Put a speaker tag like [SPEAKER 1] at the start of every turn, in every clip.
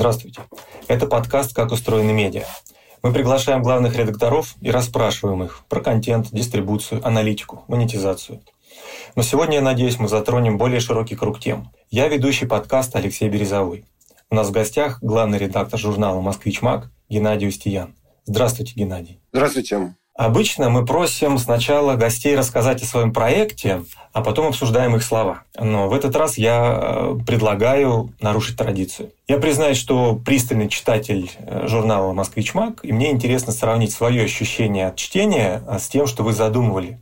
[SPEAKER 1] Здравствуйте. Это подкаст «Как устроены медиа». Мы приглашаем главных редакторов и расспрашиваем их про контент, дистрибуцию, аналитику, монетизацию. Но сегодня, я надеюсь, мы затронем более широкий круг тем. Я ведущий подкаста Алексей Березовой. У нас в гостях главный редактор журнала «Москвич Маг» Геннадий Устиян. Здравствуйте, Геннадий.
[SPEAKER 2] Здравствуйте.
[SPEAKER 1] Обычно мы просим сначала гостей рассказать о своем проекте, а потом обсуждаем их слова. Но в этот раз я э, предлагаю нарушить традицию. Я признаюсь, что пристальный читатель э, журнала «Москвич Маг», и мне интересно сравнить свое ощущение от чтения с тем, что вы задумывали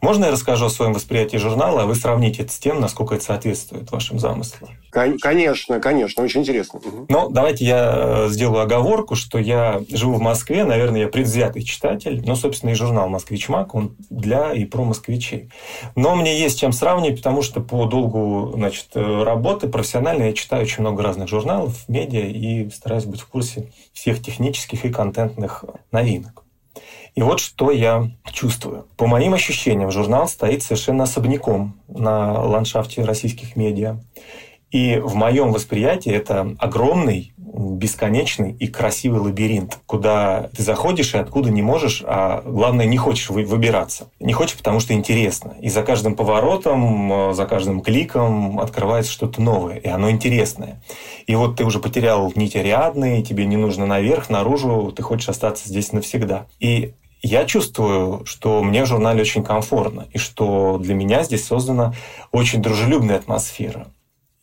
[SPEAKER 1] можно я расскажу о своем восприятии журнала, а вы сравните это с тем, насколько это соответствует вашим замыслам?
[SPEAKER 2] Конечно, конечно, очень интересно.
[SPEAKER 1] Ну, давайте я э, сделаю оговорку, что я живу в Москве, наверное, я предвзятый читатель, но, собственно, и журнал «Москвич Мак», он для и про москвичей. Но мне есть чем сравнивать, потому что по долгу значит, э, работы профессионально я читаю очень много разных журналов, медиа и стараюсь быть в курсе всех технических и контентных новинок. И вот что я чувствую. По моим ощущениям, журнал стоит совершенно особняком на ландшафте российских медиа. И в моем восприятии это огромный, бесконечный и красивый лабиринт, куда ты заходишь и откуда не можешь, а главное, не хочешь выбираться. Не хочешь, потому что интересно. И за каждым поворотом, за каждым кликом открывается что-то новое, и оно интересное. И вот ты уже потерял нити Ариадны, тебе не нужно наверх, наружу, ты хочешь остаться здесь навсегда. И я чувствую, что мне в журнале очень комфортно, и что для меня здесь создана очень дружелюбная атмосфера.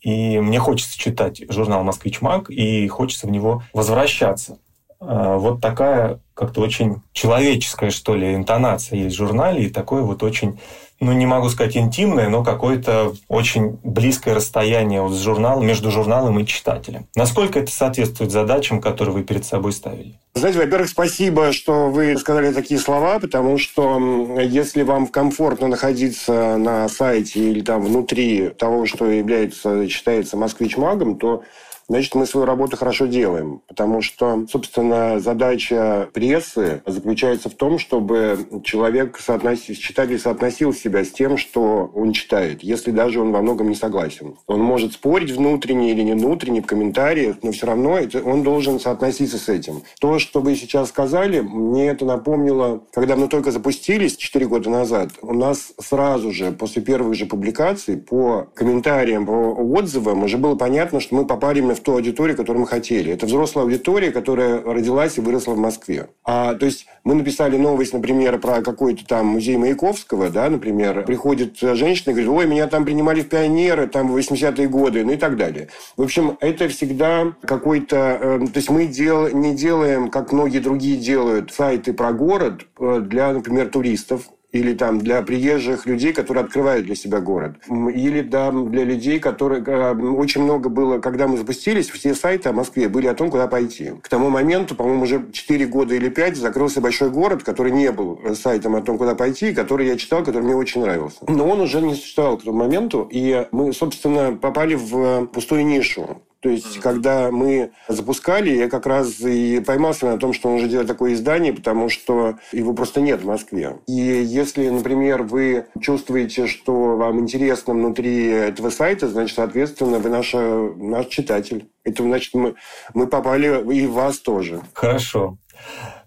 [SPEAKER 1] И мне хочется читать журнал «Москвич Маг», и хочется в него возвращаться. А, вот такая как-то очень человеческая, что ли, интонация есть в журнале, и такое вот очень ну, не могу сказать интимное, но какое-то очень близкое расстояние вот с журналом, между журналом и читателем. Насколько это соответствует задачам, которые вы перед собой ставили?
[SPEAKER 2] Знаете, во-первых, спасибо, что вы сказали такие слова, потому что если вам комфортно находиться на сайте или там внутри того, что является, считается «Москвич магом», то значит, мы свою работу хорошо делаем. Потому что, собственно, задача прессы заключается в том, чтобы человек, соотносил, читатель соотносил себя с тем, что он читает, если даже он во многом не согласен. Он может спорить внутренне или не внутренне в комментариях, но все равно это, он должен соотноситься с этим. То, что вы сейчас сказали, мне это напомнило, когда мы только запустились 4 года назад, у нас сразу же, после первых же публикаций, по комментариям, по отзывам, уже было понятно, что мы попали именно в ту аудиторию, которую мы хотели. Это взрослая аудитория, которая родилась и выросла в Москве. А, то есть мы написали новость, например, про какой-то там музей Маяковского, да, например. Приходит женщина и говорит, ой, меня там принимали в пионеры, там в 80-е годы, ну и так далее. В общем, это всегда какой-то... Э, то есть мы дел, не делаем, как многие другие делают, сайты про город э, для, например, туристов или там для приезжих людей, которые открывают для себя город, или да, для людей, которые очень много было, когда мы запустились, все сайты о Москве были о том, куда пойти. К тому моменту, по-моему, уже 4 года или 5 закрылся большой город, который не был сайтом о том, куда пойти, который я читал, который мне очень нравился. Но он уже не существовал к тому моменту, и мы, собственно, попали в пустую нишу. То есть, mm-hmm. когда мы запускали, я как раз и поймался на том, что он уже делает такое издание, потому что его просто нет в Москве. И если, например, вы чувствуете, что вам интересно внутри этого сайта, значит, соответственно, вы наш, наш читатель. Это значит, мы, мы попали и в вас тоже.
[SPEAKER 1] Хорошо.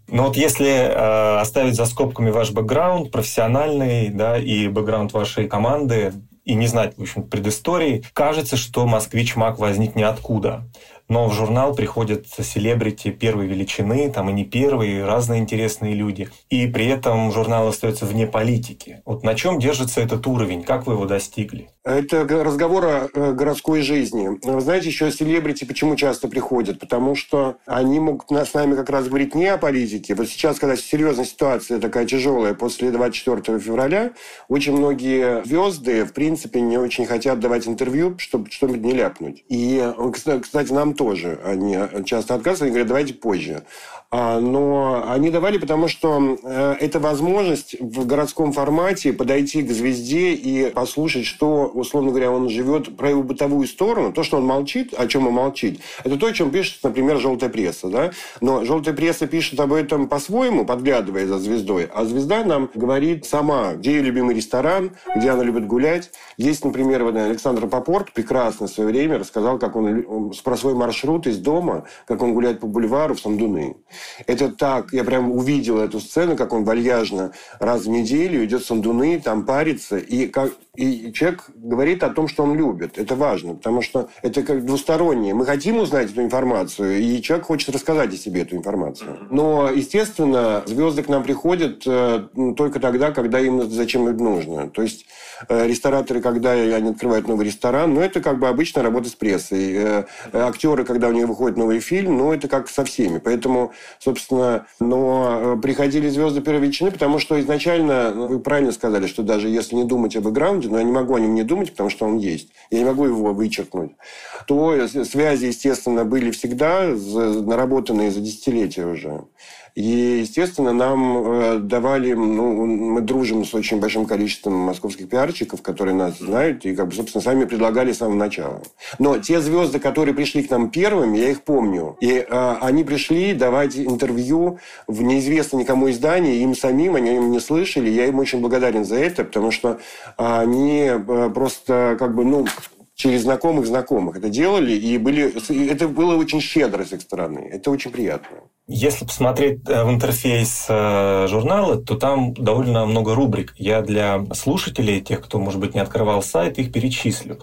[SPEAKER 1] Но вот если э, оставить за скобками ваш бэкграунд профессиональный, да, и бэкграунд вашей команды, и не знать, в общем, предыстории, кажется, что «Москвич Мак» возник ниоткуда но в журнал приходят селебрити первой величины, там и не первые, разные интересные люди. И при этом журнал остается вне политики. Вот на чем держится этот уровень? Как вы его достигли?
[SPEAKER 2] Это разговор о э, городской жизни. Вы знаете, еще селебрити почему часто приходят? Потому что они могут с нами как раз говорить не о политике. Вот сейчас, когда серьезная ситуация такая тяжелая после 24 февраля, очень многие звезды, в принципе, не очень хотят давать интервью, чтобы что-нибудь не ляпнуть. И, э, кстати, нам тоже. Они часто отказывают, они говорят, давайте позже. А, но они давали, потому что э, это возможность в городском формате подойти к звезде и послушать, что, условно говоря, он живет про его бытовую сторону. То, что он молчит, о чем он молчит, это то, о чем пишет, например, желтая пресса. Да? Но желтая пресса пишет об этом по-своему, подглядывая за звездой, а звезда нам говорит сама, где ее любимый ресторан, где она любит гулять. Есть, например, Александр Попорт прекрасно в свое время рассказал, как он про свой маршрут из дома, как он гуляет по бульвару в Сандуны. Это так, я прям увидел эту сцену, как он вальяжно раз в неделю идет в Сандуны, там парится, и, как, и человек говорит о том, что он любит. Это важно, потому что это как двустороннее. Мы хотим узнать эту информацию, и человек хочет рассказать о себе эту информацию. Но, естественно, звезды к нам приходят э, только тогда, когда им зачем им нужно. То есть э, рестораторы, когда они открывают новый ресторан, ну, это как бы обычная работа с прессой. Э, актеры, когда у них выходит новый фильм, ну, это как со всеми. Поэтому, собственно, но приходили звезды первой величины, потому что изначально, ну, вы правильно сказали, что даже если не думать об бэкграунде, но я не могу о нем не думать, потому что он есть. Я не могу его вычеркнуть. То связи, естественно, были всегда наработанные за десятилетия уже. И, естественно, нам э, давали... Ну, мы дружим с очень большим количеством московских пиарщиков, которые нас знают, и, как бы, собственно, сами предлагали с самого начала. Но те звезды, которые пришли к нам первыми, я их помню. И э, они пришли давать интервью в неизвестно никому издании, им самим, они им не слышали. Я им очень благодарен за это, потому что они э, просто, как бы, ну, через знакомых знакомых это делали, и были, это было очень щедро с их стороны. Это очень приятно.
[SPEAKER 1] Если посмотреть э, в интерфейс э, журнала, то там довольно много рубрик. Я для слушателей, тех, кто, может быть, не открывал сайт, их перечислю.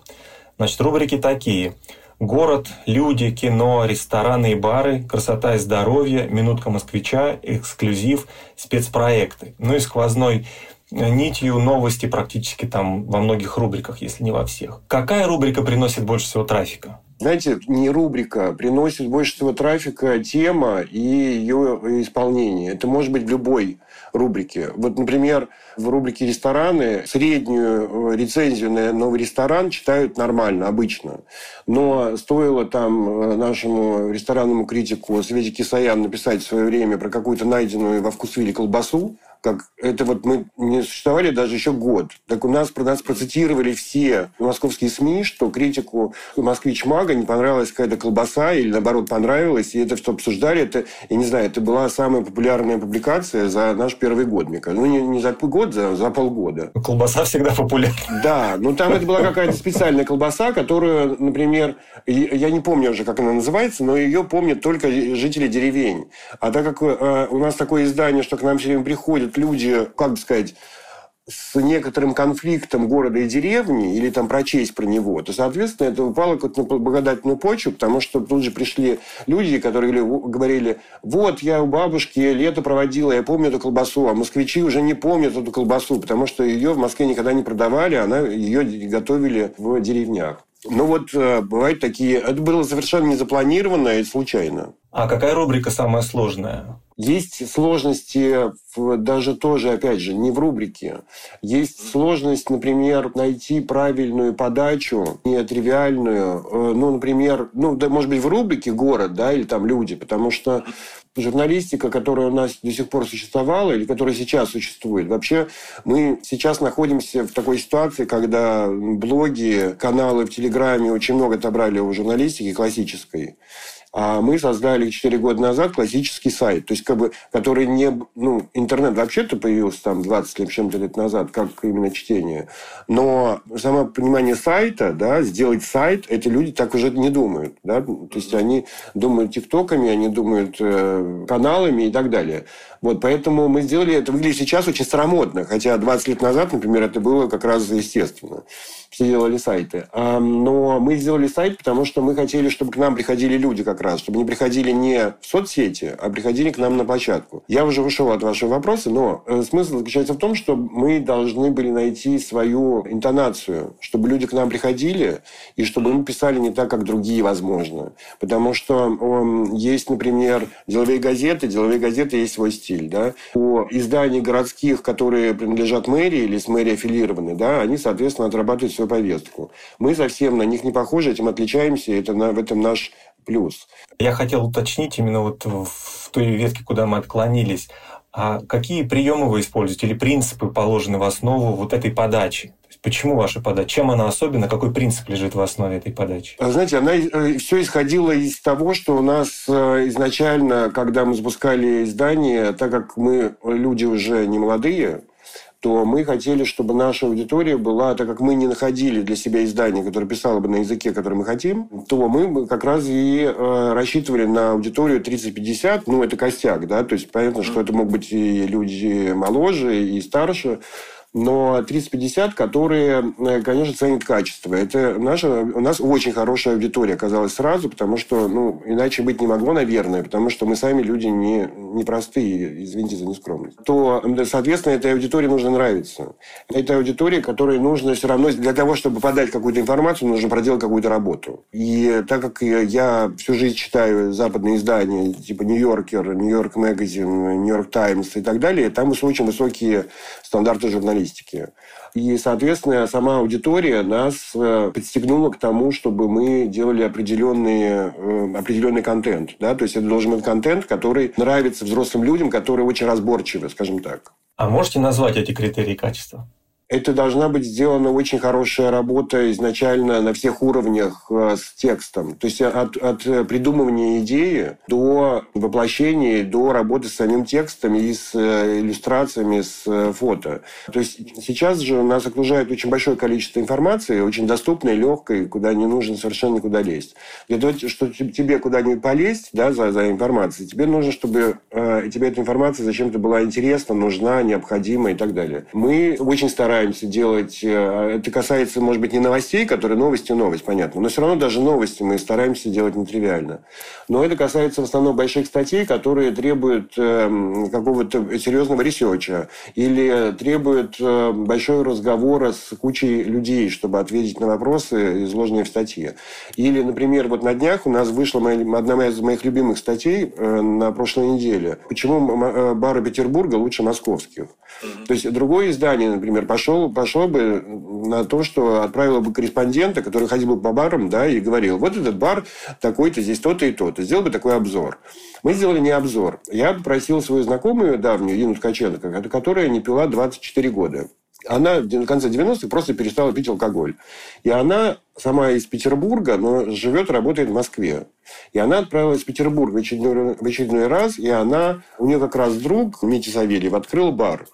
[SPEAKER 1] Значит, рубрики такие. Город, люди, кино, рестораны и бары, красота и здоровье, минутка москвича, эксклюзив, спецпроекты. Ну и сквозной нитью новости практически там во многих рубриках, если не во всех. Какая рубрика приносит больше всего трафика?
[SPEAKER 2] Знаете, не рубрика. Приносит больше всего трафика тема и ее исполнение. Это может быть в любой рубрике. Вот, например, в рубрике «Рестораны» среднюю э, рецензию на новый ресторан читают нормально, обычно. Но стоило там э, нашему ресторанному критику Свете Кисаян написать в свое время про какую-то найденную во вкусвиле колбасу, как это вот мы не существовали даже еще год. Так у нас про нас процитировали все московские СМИ, что критику «Москвич Мага» не понравилась какая-то колбаса или, наоборот, понравилась, и это что обсуждали. Это, я не знаю, это была самая популярная публикация за наш первый год, мне кажется. Ну, не, не за год, за, за полгода.
[SPEAKER 1] Колбаса всегда популярна.
[SPEAKER 2] Да, ну там это была какая-то специальная колбаса, которую, например, я не помню уже, как она называется, но ее помнят только жители деревень. А так как э, у нас такое издание, что к нам все время приходят люди, как бы сказать, с некоторым конфликтом города и деревни, или там прочесть про него, то, соответственно, это упало как на благодатную почву, потому что тут же пришли люди, которые говорили, вот, я у бабушки лето проводила, я помню эту колбасу, а москвичи уже не помнят эту колбасу, потому что ее в Москве никогда не продавали, она ее готовили в деревнях. Ну вот э, бывают такие... Это было совершенно не запланировано и случайно.
[SPEAKER 1] А какая рубрика самая сложная?
[SPEAKER 2] Есть сложности даже тоже, опять же, не в рубрике. Есть сложность, например, найти правильную подачу, нетривиальную. Э, ну, например, ну, да, может быть, в рубрике «Город», да, или там «Люди», потому что журналистика, которая у нас до сих пор существовала или которая сейчас существует. Вообще мы сейчас находимся в такой ситуации, когда блоги, каналы в Телеграме очень много отобрали у журналистики классической. А мы создали 4 года назад классический сайт, то есть, как бы, который не... Ну, интернет вообще-то появился там 20 лет, чем-то лет назад, как именно чтение. Но само понимание сайта, да, сделать сайт, эти люди так уже не думают. Да? То есть, они думают тиктоками, они думают э, каналами и так далее. Вот, поэтому мы сделали это. Выглядит сейчас очень старомодно, хотя 20 лет назад, например, это было как раз естественно все делали сайты. Но мы сделали сайт, потому что мы хотели, чтобы к нам приходили люди как раз, чтобы не приходили не в соцсети, а приходили к нам на площадку. Я уже ушел от вашего вопроса, но э, смысл заключается в том, что мы должны были найти свою интонацию, чтобы люди к нам приходили, и чтобы мы писали не так, как другие, возможно. Потому что есть, например, деловые газеты, деловые газеты есть свой стиль. Да? У изданий городских, которые принадлежат мэрии или с мэрией аффилированы, да, они, соответственно, отрабатывают свою повестку. Мы совсем на них не похожи, этим отличаемся, это на, в этом наш плюс.
[SPEAKER 1] Я хотел уточнить именно вот в той ветке, куда мы отклонились. А какие приемы вы используете или принципы положены в основу вот этой подачи? Почему ваша подача? Чем она особенна? Какой принцип лежит в основе этой подачи?
[SPEAKER 2] А, знаете, она э, все исходило из того, что у нас э, изначально, когда мы запускали издание, так как мы люди уже не молодые, то мы хотели, чтобы наша аудитория была, так как мы не находили для себя издание, которое писало бы на языке, который мы хотим, то мы как раз и э, рассчитывали на аудиторию 30-50, ну, это костяк, да, то есть понятно, что это могут быть и люди моложе, и старше, но 30-50, которые, э, конечно, ценят качество. Это наша, у нас очень хорошая аудитория оказалась сразу, потому что, ну, иначе быть не могло, наверное, потому что мы сами люди не, не простые, извините за нескромность. То, соответственно, этой аудитории нужно нравиться. Это аудитория, которой нужно все равно, для того, чтобы подать какую-то информацию, нужно проделать какую-то работу. И так как я всю жизнь читаю западные издания, типа «Нью-Йоркер», «Нью-Йорк Магазин», «Нью-Йорк Таймс» и так далее, там очень высокие стандарты журналистики журналистики. И, соответственно, сама аудитория нас э, подстегнула к тому, чтобы мы делали определенный, э, определенный контент. Да? То есть это должен быть контент, который нравится взрослым людям, которые очень разборчивы, скажем так.
[SPEAKER 1] А можете назвать эти критерии качества?
[SPEAKER 2] Это должна быть сделана очень хорошая работа изначально на всех уровнях э, с текстом. То есть от, от придумывания идеи до воплощения, до работы с самим текстом и с э, иллюстрациями, с э, фото. То есть сейчас же нас окружает очень большое количество информации, очень доступной, легкой, куда не нужно совершенно никуда лезть. Для того, чтобы тебе куда-нибудь полезть да, за, за информацией, тебе нужно, чтобы э, тебе эта информация зачем-то была интересна, нужна, необходима и так далее. Мы очень стараемся стараемся делать... Э, это касается, может быть, не новостей, которые новости новость, понятно. Но все равно даже новости мы стараемся делать нетривиально. Но это касается в основном больших статей, которые требуют эм, какого-то серьезного research а или требуют э, большого разговора с кучей людей, чтобы ответить на вопросы, изложенные в статье. Или, например, вот на днях у нас вышла моя, одна из моих любимых статей э, на прошлой неделе. Почему бары Петербурга лучше московских? То есть другое издание, например, пошло, пошло бы на то, что отправило бы корреспондента, который ходил бы по барам, да, и говорил, вот этот бар такой-то, здесь то-то и то-то. Сделал бы такой обзор. Мы сделали не обзор. Я попросил свою знакомую давнюю, Ину Ткаченко, которая не пила 24 года. Она в конце 90-х просто перестала пить алкоголь. И она сама из Петербурга, но живет, работает в Москве. И она отправилась в Петербург в очередной, в очередной раз, и она, у нее как раз друг, Митя Савельев, открыл бар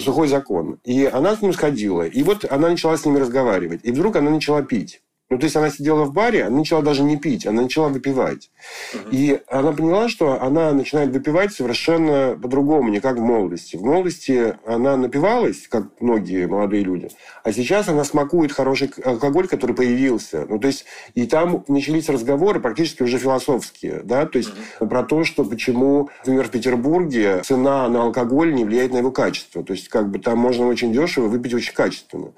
[SPEAKER 2] сухой закон. И она с ним сходила. И вот она начала с ними разговаривать. И вдруг она начала пить. Ну, то есть она сидела в баре, она начала даже не пить, она начала выпивать. Угу. И она поняла, что она начинает выпивать совершенно по-другому, не как в молодости. В молодости она напивалась, как многие молодые люди, а сейчас она смакует хороший алкоголь, который появился. Ну, то есть, и там начались разговоры практически уже философские, да, то есть угу. про то, что почему, например, в Петербурге цена на алкоголь не влияет на его качество. То есть, как бы там можно очень дешево выпить очень качественно.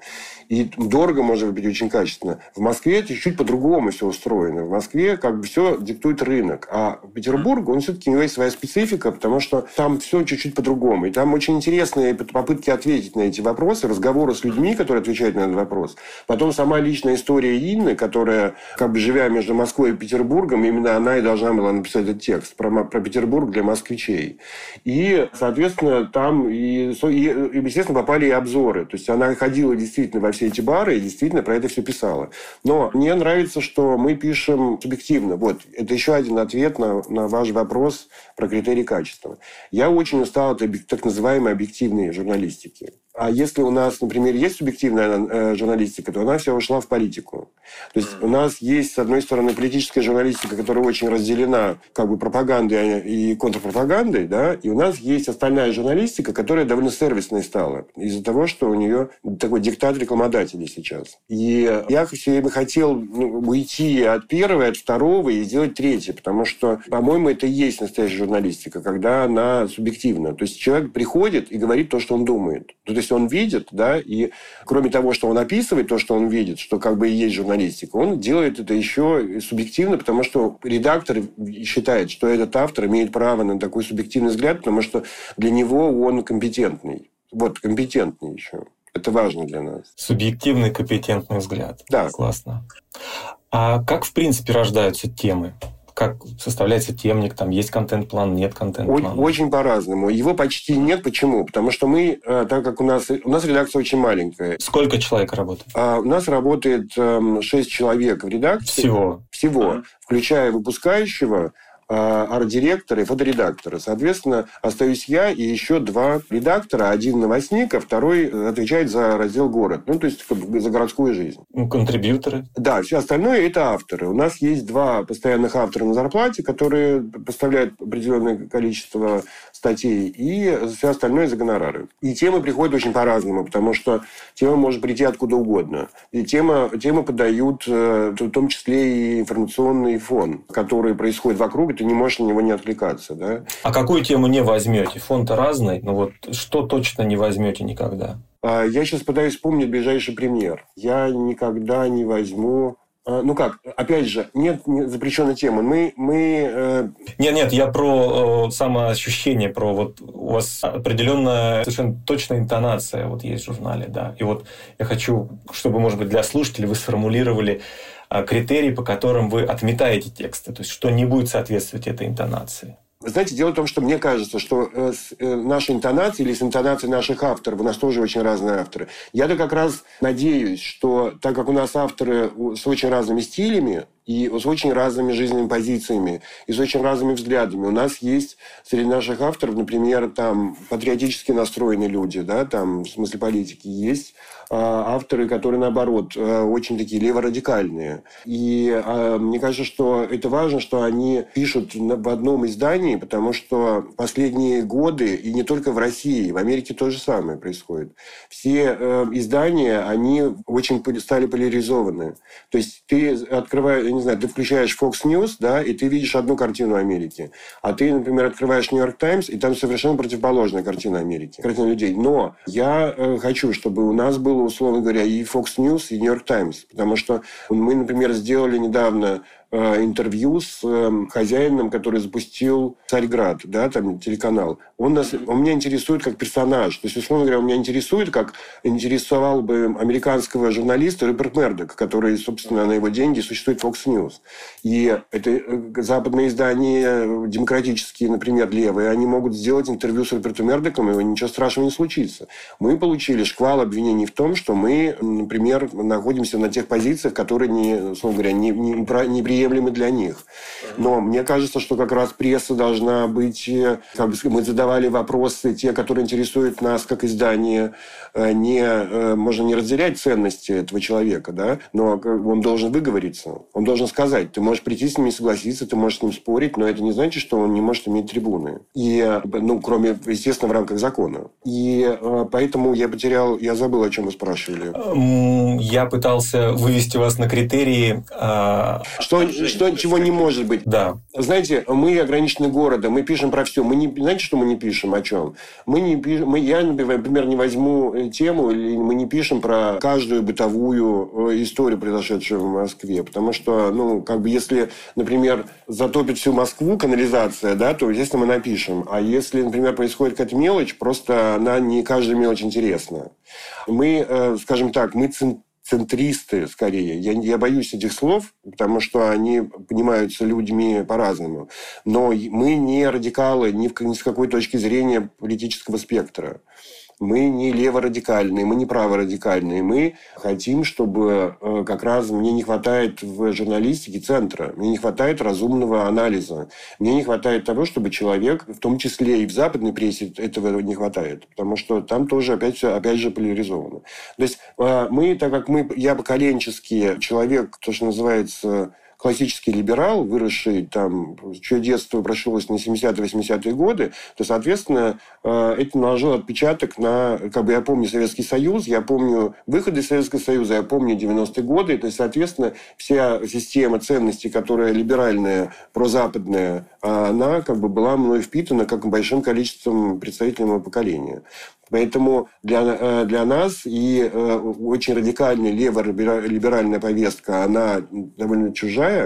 [SPEAKER 2] И дорого можно выпить очень качественно. В Москве это чуть по-другому все устроено. В Москве как бы все диктует рынок. А Петербург, он все-таки у него есть своя специфика, потому что там все чуть-чуть по-другому. И там очень интересные попытки ответить на эти вопросы, разговоры с людьми, которые отвечают на этот вопрос. Потом сама личная история Инны, которая, как бы живя между Москвой и Петербургом, именно она и должна была написать этот текст про, про Петербург для москвичей. И, соответственно, там, и, и, естественно, попали и обзоры. То есть она ходила действительно во все эти бары и действительно про это все писала. Но мне нравится, что мы пишем субъективно. Вот, это еще один ответ на, на ваш вопрос про критерии качества. Я очень устал от так называемой объективной журналистики. А если у нас, например, есть субъективная э, журналистика, то она вся ушла в политику. То есть у нас есть, с одной стороны, политическая журналистика, которая очень разделена как бы пропагандой и контрпропагандой, да, и у нас есть остальная журналистика, которая довольно сервисной стала из-за того, что у нее такой диктат рекламодателей сейчас. И я все время хотел ну, уйти от первого, от второго и сделать третье, потому что, по-моему, это и есть настоящая журналистика, когда она субъективна. То есть человек приходит и говорит то, что он думает. То есть он видит, да, и кроме того, что он описывает то, что он видит, что как бы и есть журналистика, он делает это еще субъективно, потому что редактор считает, что этот автор имеет право на такой субъективный взгляд, потому что для него он компетентный. Вот, компетентный еще. Это важно для нас.
[SPEAKER 1] Субъективный компетентный взгляд.
[SPEAKER 2] Да.
[SPEAKER 1] Классно. А как, в принципе, рождаются темы? Как составляется темник, там есть контент-план, нет контент-плана?
[SPEAKER 2] Очень, по-разному. Его почти нет. Почему? Потому что мы, э, так как у нас, у нас редакция очень маленькая.
[SPEAKER 1] Сколько человек работает?
[SPEAKER 2] А, у нас работает 6 эм, человек в редакции.
[SPEAKER 1] Всего?
[SPEAKER 2] Всего. Uh-huh. Включая выпускающего, арт-директора и фоторедактора. Соответственно, остаюсь я и еще два редактора. Один новостник, а второй отвечает за раздел «Город». Ну, то есть за городскую жизнь.
[SPEAKER 1] Ну, контрибьюторы.
[SPEAKER 2] Да, все остальное – это авторы. У нас есть два постоянных автора на зарплате, которые поставляют определенное количество статей, и все остальное за гонорары. И темы приходят очень по-разному, потому что тема может прийти откуда угодно. И тема, темы подают э, в том числе и информационный фон, который происходит вокруг, ты не можешь на него не отвлекаться. Да?
[SPEAKER 1] А какую тему не возьмете? Фон-то разный, но вот что точно не возьмете никогда?
[SPEAKER 2] А, я сейчас пытаюсь вспомнить ближайший пример. Я никогда не возьму а, ну как, опять же, нет запрещенной темы. Мы, мы... Э...
[SPEAKER 1] Нет, нет, я про э, самоощущение, про вот у вас определенная совершенно точная интонация вот есть в журнале, да. И вот я хочу, чтобы, может быть, для слушателей вы сформулировали критерии, по которым вы отметаете тексты, то есть что не будет соответствовать этой интонации.
[SPEAKER 2] Знаете, дело в том, что мне кажется, что э, с э, нашей интонацией или с интонацией наших авторов, у нас тоже очень разные авторы, я-то как раз надеюсь, что так как у нас авторы с очень разными стилями, и с очень разными жизненными позициями, и с очень разными взглядами. У нас есть среди наших авторов, например, там патриотически настроенные люди, да, там в смысле политики, есть авторы, которые, наоборот, а, очень такие леворадикальные. И а, мне кажется, что это важно, что они пишут в одном издании, потому что последние годы, и не только в России, в Америке то же самое происходит. Все э, издания, они очень стали поляризованы. То есть ты открываешь, не знаю, ты включаешь Fox News, да, и ты видишь одну картину Америки. А ты, например, открываешь New York Times, и там совершенно противоположная картина Америки, картина людей. Но я э, хочу, чтобы у нас было, условно говоря, и Fox News, и New York Times. Потому что мы, например, сделали недавно интервью с эм, хозяином, который запустил Царьград, да, там телеканал. Он, нас, он меня интересует как персонаж. То есть, условно говоря, он меня интересует, как интересовал бы американского журналиста Роберт Мердок, который, собственно, на его деньги существует Fox News. И это э, западные издания, демократические, например, левые, они могут сделать интервью с Робертом Мердоком, и ничего страшного не случится. Мы получили шквал обвинений в том, что мы, например, находимся на тех позициях, которые, не, условно говоря, не, не, не приемлемы для них. Но мне кажется, что как раз пресса должна быть... Э, как бы мы задавали вопросы, те, которые интересуют нас как издание, э, не, э, можно не разделять ценности этого человека, да, но он должен выговориться. Он должен сказать, ты можешь прийти с ними согласиться, ты можешь с ним спорить, но это не значит, что он не может иметь трибуны. И, ну, кроме, естественно, в рамках закона. И поэтому я потерял... Я забыл, о чем вы спрашивали.
[SPEAKER 1] Я пытался вывести вас на критерии...
[SPEAKER 2] А, что что, чего не может быть.
[SPEAKER 1] Да.
[SPEAKER 2] Знаете, мы ограничены городом, мы пишем про все. Мы не, знаете, что мы не пишем о чем? Мы не пишем, мы, я, например, не возьму э, тему, или мы не пишем про каждую бытовую э, историю, произошедшую в Москве. Потому что, ну, как бы, если, например, затопит всю Москву канализация, да, то, естественно, мы напишем. А если, например, происходит какая-то мелочь, просто она не каждая мелочь интересна. Мы, э, скажем так, мы центристы скорее. Я, я боюсь этих слов, потому что они понимаются людьми по-разному. Но мы не радикалы ни, в, ни с какой точки зрения политического спектра. Мы не леворадикальные, мы не праворадикальные. Мы хотим, чтобы э, как раз мне не хватает в журналистике центра, мне не хватает разумного анализа. Мне не хватает того, чтобы человек, в том числе и в западной прессе, этого не хватает. Потому что там тоже опять, все, опять же поляризовано. То есть э, мы, так как мы, я поколенческий человек, то, что называется классический либерал, выросший там, чье детство прошлось на 70-80-е годы, то, соответственно, э, это наложило отпечаток на, как бы я помню Советский Союз, я помню выходы Советского Союза, я помню 90-е годы, то есть, соответственно, вся система ценностей, которая либеральная, прозападная, она как бы была мной впитана как большим количеством представителей моего поколения. Поэтому для, э, для нас и э, очень радикальная лево-либеральная повестка, она довольно чужая,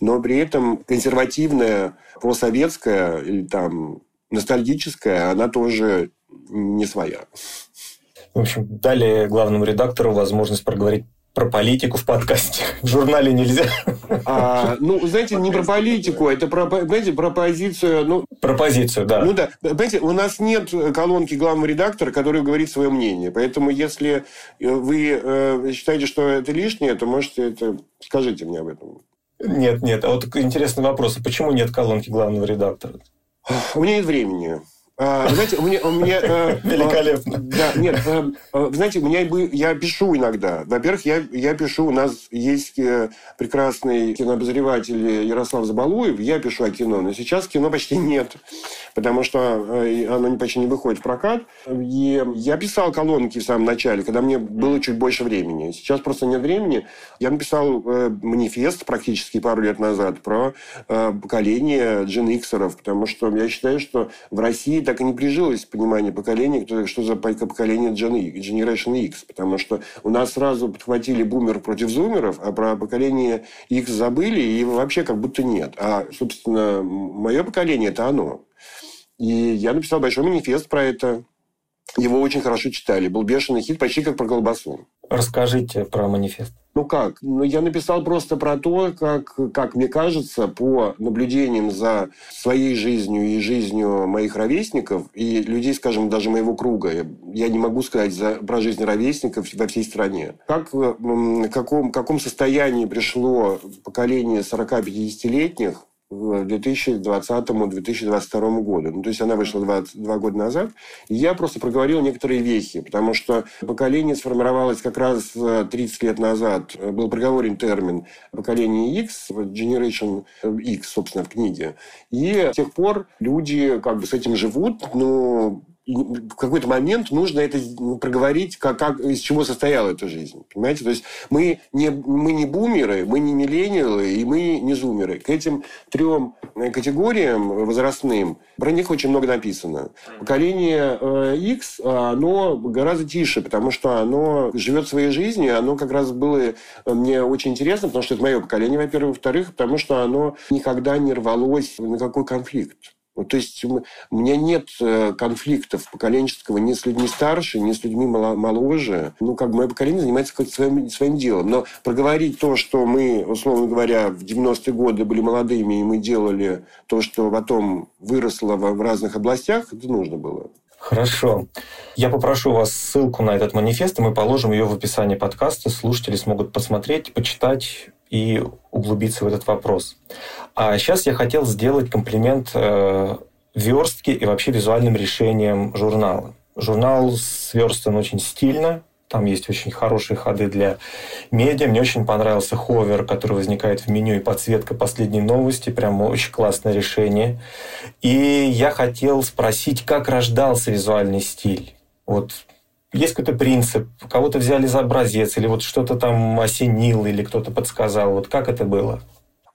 [SPEAKER 2] но при этом консервативная, просоветская или там ностальгическая, она тоже не своя.
[SPEAKER 1] В общем, дали главному редактору возможность проговорить про политику в подкасте. В журнале нельзя.
[SPEAKER 2] А, ну, знаете, не про политику, это про, знаете, про позицию. Ну,
[SPEAKER 1] про позицию, да.
[SPEAKER 2] Ну да. Понимаете, у нас нет колонки главного редактора, который говорит свое мнение. Поэтому, если вы э, считаете, что это лишнее, то можете это... Скажите мне об этом.
[SPEAKER 1] Нет, нет. А вот интересный вопрос. А почему нет колонки главного редактора?
[SPEAKER 2] У меня нет времени. А, знаете, у меня... У меня
[SPEAKER 1] э, Великолепно.
[SPEAKER 2] Да, нет, э, э, знаете, у меня я пишу иногда. Во-первых, я, я пишу, у нас есть прекрасный кинообозреватель Ярослав Забалуев, я пишу о кино, но сейчас кино почти нет, потому что оно почти не выходит в прокат. И я писал колонки в самом начале, когда мне было чуть больше времени. Сейчас просто нет времени. Я написал манифест практически пару лет назад про поколение Gen Xеров, потому что я считаю, что в России так и не прижилось понимание поколения, кто, что за поколение Generation X, потому что у нас сразу подхватили бумер против зумеров, а про поколение X забыли, и вообще как будто нет. А, собственно, мое поколение – это оно. И я написал большой манифест про это. Его очень хорошо читали. Был бешеный хит, почти как про колбасу.
[SPEAKER 1] Расскажите про манифест.
[SPEAKER 2] Ну как? Ну, я написал просто про то, как, как мне кажется, по наблюдениям за своей жизнью и жизнью моих ровесников и людей, скажем, даже моего круга. Я не могу сказать за, про жизнь ровесников во всей стране. Как, в каком, каком состоянии пришло поколение 40-50-летних в 2020-2022 году. Ну, то есть она вышла 22 года назад. И я просто проговорил некоторые вехи, потому что поколение сформировалось как раз 30 э, лет назад. Был проговорен термин поколение X, Generation X, собственно, в книге. И с тех пор люди как бы с этим живут, но в какой-то момент нужно это проговорить, как, как, из чего состояла эта жизнь. Понимаете? То есть мы не, мы не бумеры, мы не миллениалы, и мы не зумеры. К этим трем категориям возрастным про них очень много написано. Поколение э, X, оно гораздо тише, потому что оно живет своей жизнью, оно как раз было э, мне очень интересно, потому что это мое поколение, во-первых. Во-вторых, потому что оно никогда не рвалось на какой конфликт. Ну, то есть у меня нет э, конфликтов поколенческого ни с людьми старше, ни с людьми моложе. Ну, как бы мое поколение занимается как своим, своим делом. Но проговорить то, что мы, условно говоря, в 90-е годы были молодыми, и мы делали то, что потом выросло в разных областях, это нужно было.
[SPEAKER 1] Хорошо. Я попрошу вас ссылку на этот манифест, и мы положим ее в описании подкаста. Слушатели смогут посмотреть, почитать и углубиться в этот вопрос. А сейчас я хотел сделать комплимент э, верстке и вообще визуальным решениям журнала. Журнал сверстан очень стильно, там есть очень хорошие ходы для медиа. Мне очень понравился ховер, который возникает в меню и подсветка последней новости. Прям очень классное решение. И я хотел спросить, как рождался визуальный стиль? Вот есть какой-то принцип, кого-то взяли за образец, или вот что-то там осенил, или кто-то подсказал. Вот как это было?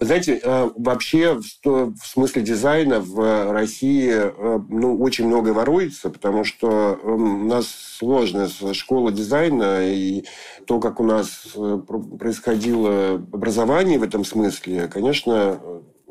[SPEAKER 2] Знаете, э, вообще в смысле дизайна в России э, ну, очень многое воруется, потому что эм, у нас сложная школа дизайна, и то, как у нас э, происходило образование в этом смысле, конечно,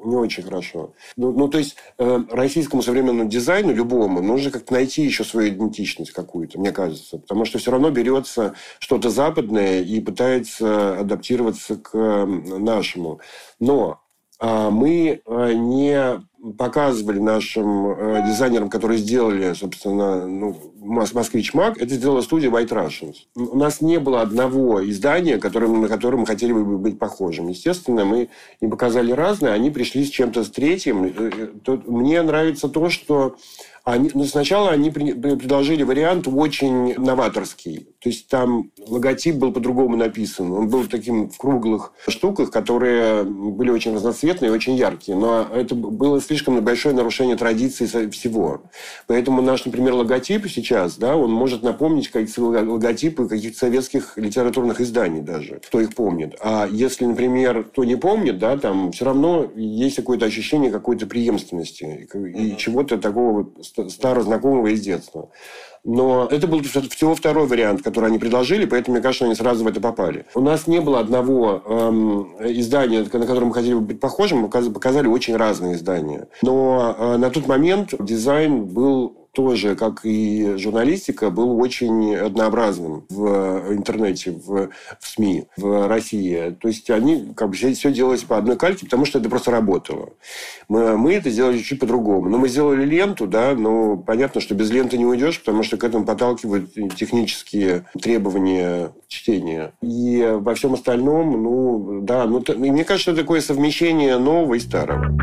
[SPEAKER 2] не очень хорошо. Ну, ну то есть э, российскому современному дизайну, любому, нужно как-то найти еще свою идентичность какую-то, мне кажется. Потому что все равно берется что-то западное и пытается адаптироваться к нашему. Но э, мы не показывали нашим э, дизайнерам, которые сделали, собственно, ну, «Москвич Маг», это сделала студия White Russians. У нас не было одного издания, которым, на котором мы хотели бы быть похожим. Естественно, мы им показали разные, они пришли с чем-то с третьим. Э, э, мне нравится то, что они, ну, сначала они предложили вариант очень новаторский. То есть там логотип был по-другому написан. Он был таким в круглых штуках, которые были очень разноцветные и очень яркие. Но это было слишком большое нарушение традиции всего. Поэтому наш, например, логотип сейчас, да, он может напомнить какие-то логотипы каких-то советских литературных изданий даже, кто их помнит. А если, например, кто не помнит, да, там все равно есть какое-то ощущение какой-то преемственности и чего-то такого старого знакомого из детства. Но это был всего второй вариант, который они предложили, поэтому, мне кажется, они сразу в это попали. У нас не было одного эм, издания, на котором мы хотели бы быть похожим, мы показали очень разные издания. Но э, на тот момент дизайн был тоже, как и журналистика, был очень однообразным в интернете, в, в СМИ, в России. То есть они как бы все делалось по одной кальке, потому что это просто работало. Мы, мы это сделали чуть по-другому. Но мы сделали ленту, да, но понятно, что без ленты не уйдешь, потому что к этому подталкивают технические требования чтения. И во всем остальном, ну, да, ну, мне кажется, такое совмещение нового и старого.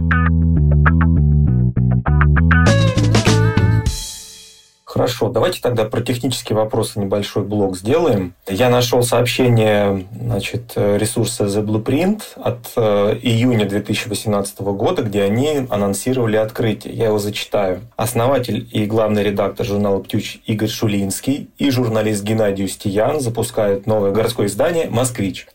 [SPEAKER 1] Хорошо, давайте тогда про технические вопросы небольшой блок сделаем. Я нашел сообщение значит, ресурса The Blueprint от э, июня 2018 года, где они анонсировали открытие. Я его зачитаю. Основатель и главный редактор журнала «Птюч» Игорь Шулинский и журналист Геннадий Устиян запускают новое городское издание «Москвич».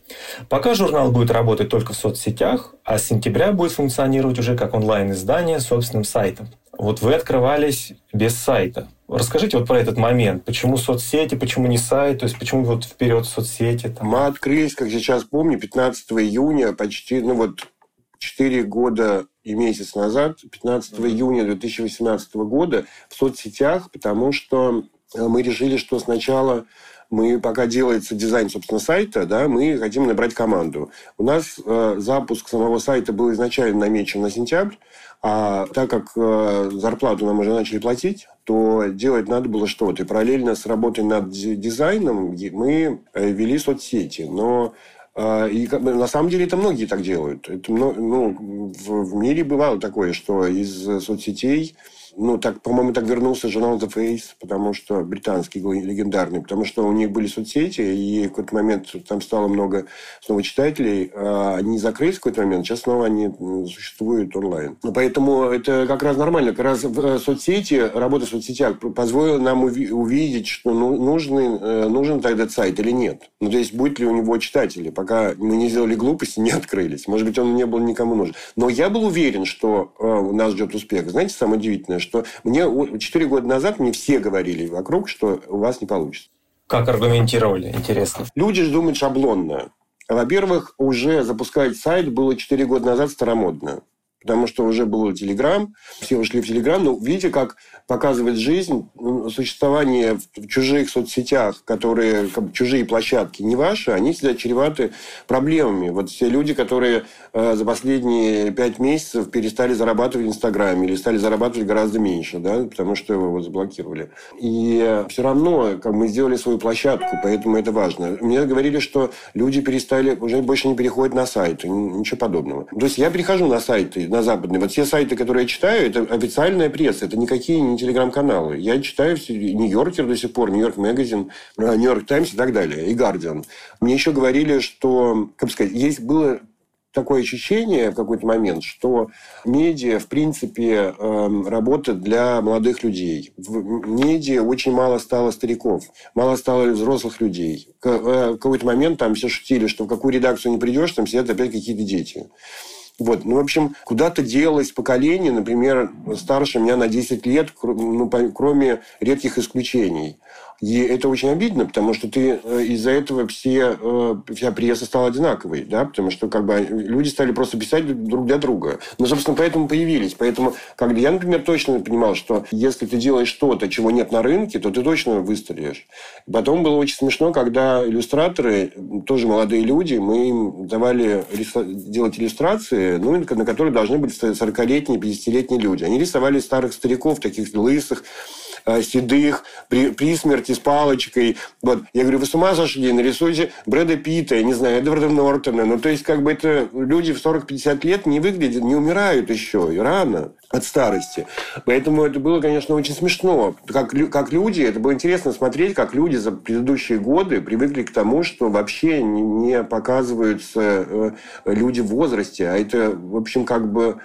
[SPEAKER 1] Пока журнал будет работать только в соцсетях, а с сентября будет функционировать уже как онлайн-издание с собственным сайтом. Вот вы открывались без сайта. Расскажите вот про этот момент. Почему соцсети, почему не сайт? То есть, почему вот вперед соцсети?
[SPEAKER 2] Там? Мы открылись, как сейчас помню, 15 июня, почти, ну вот, 4 года и месяц назад, 15 mm-hmm. июня 2018 года, в соцсетях, потому что э, мы решили, что сначала мы, пока делается дизайн, собственно, сайта, да, мы хотим набрать команду. У нас э, запуск самого сайта был изначально намечен на сентябрь, а так как э, зарплату нам уже начали платить, то делать надо было что-то. И параллельно с работой над дизайном мы э, вели соцсети. Но э, и на самом деле это многие так делают. Это, ну, в, в мире бывало такое, что из соцсетей ну, так, по-моему, так вернулся журнал The Face, потому что британский легендарный, потому что у них были соцсети, и в какой-то момент там стало много снова читателей, а они закрылись в какой-то момент, сейчас снова они существуют онлайн. Ну, поэтому это как раз нормально. Как раз в э, соцсети, работа в соцсетях позволила нам увидеть, что ну, нужен, э, нужен тогда сайт или нет. Ну, то есть, будет ли у него читатели, пока мы не сделали глупости, не открылись. Может быть, он не был никому нужен. Но я был уверен, что э, у нас ждет успех. Знаете, самое удивительное, что мне 4 года назад мне все говорили вокруг, что у вас не получится.
[SPEAKER 1] Как аргументировали, интересно?
[SPEAKER 2] Люди же думают шаблонно. Во-первых, уже запускать сайт было 4 года назад старомодно потому что уже был Телеграм, все ушли в Телеграм. Но видите, как показывает жизнь существование в чужих соцсетях, которые как чужие площадки, не ваши, они всегда чреваты проблемами. Вот все люди, которые э, за последние пять месяцев перестали зарабатывать в Инстаграме или стали зарабатывать гораздо меньше, да, потому что его заблокировали. И все равно как мы сделали свою площадку, поэтому это важно. Мне говорили, что люди перестали, уже больше не переходят на сайты, ничего подобного. То есть я перехожу на сайты, на западные. Вот все сайты, которые я читаю, это официальная пресса, это никакие не телеграм-каналы. Я читаю Нью-Йоркер до сих пор, Нью-Йорк Магазин, Нью-Йорк Таймс и так далее, и Гардиан. Мне еще говорили, что, как бы сказать, есть было такое ощущение в какой-то момент, что медиа, в принципе, эм, работает для молодых людей. В медиа очень мало стало стариков, мало стало взрослых людей. Э, в какой-то момент там все шутили, что в какую редакцию не придешь, там сидят опять какие-то дети. Вот. Ну, в общем, куда-то делось поколение, например, старше меня на 10 лет, ну, кроме редких исключений. И это очень обидно, потому что ты э, из-за этого все, э, вся пресса стала одинаковой, да, потому что как бы люди стали просто писать друг для друга. Ну, собственно, поэтому появились. Поэтому, когда я, например, точно понимал, что если ты делаешь что-то, чего нет на рынке, то ты точно выстрелишь. Потом было очень смешно, когда иллюстраторы, тоже молодые люди, мы им давали делать иллюстрации, ну, на которые должны быть 40-летние, 50-летние люди. Они рисовали старых стариков, таких лысых, Э, седых, при, при смерти с палочкой. Вот. Я говорю, вы с ума сошли? Нарисуйте Брэда Питта, я не знаю, Эдварда Нортона. Ну, то есть, как бы это люди в 40-50 лет не выглядят, не умирают еще, и рано от старости. Поэтому это было, конечно, очень смешно. Как, как люди, это было интересно смотреть, как люди за предыдущие годы привыкли к тому, что вообще не, не показываются э, люди в возрасте, а это, в общем, как бы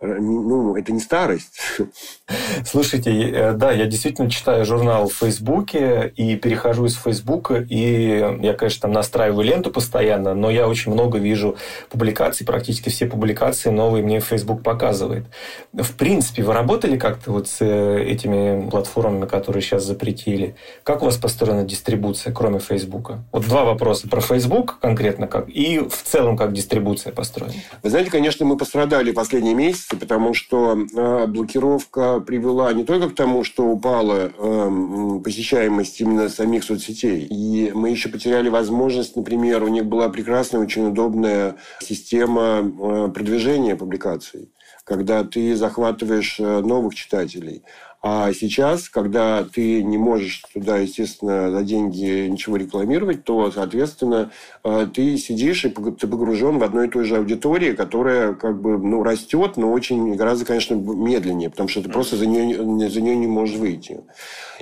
[SPEAKER 2] ну, это не старость.
[SPEAKER 1] Слушайте, э, да, я действительно читаю журнал в Фейсбуке и перехожу из Фейсбука, и я, конечно, там настраиваю ленту постоянно, но я очень много вижу публикаций, практически все публикации новые мне Фейсбук показывает. В принципе, вы работали как-то вот с э, этими платформами, которые сейчас запретили? Как у вас построена дистрибуция, кроме Фейсбука? Вот два вопроса про Фейсбук конкретно, как и в целом как дистрибуция построена.
[SPEAKER 2] Вы знаете, конечно, мы пострадали последние месяцы, потому что э, блокировка привела не только к тому, что упала э, посещаемость именно самих соцсетей, и мы еще потеряли возможность, например, у них была прекрасная, очень удобная система э, продвижения публикаций когда ты захватываешь э, новых читателей. А сейчас, когда ты не можешь туда, естественно, за деньги ничего рекламировать, то, соответственно, э, ты сидишь и ты погружен в одной и той же аудитории, которая как бы ну, растет, но очень гораздо, конечно, медленнее, потому что ты просто за нее, за нее не можешь выйти.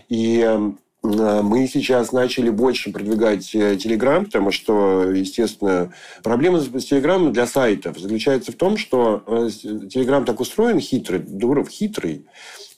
[SPEAKER 2] И э, мы сейчас начали больше продвигать Telegram, потому что, естественно, проблема с Telegram для сайтов заключается в том, что Telegram так устроен хитрый, Дуров хитрый,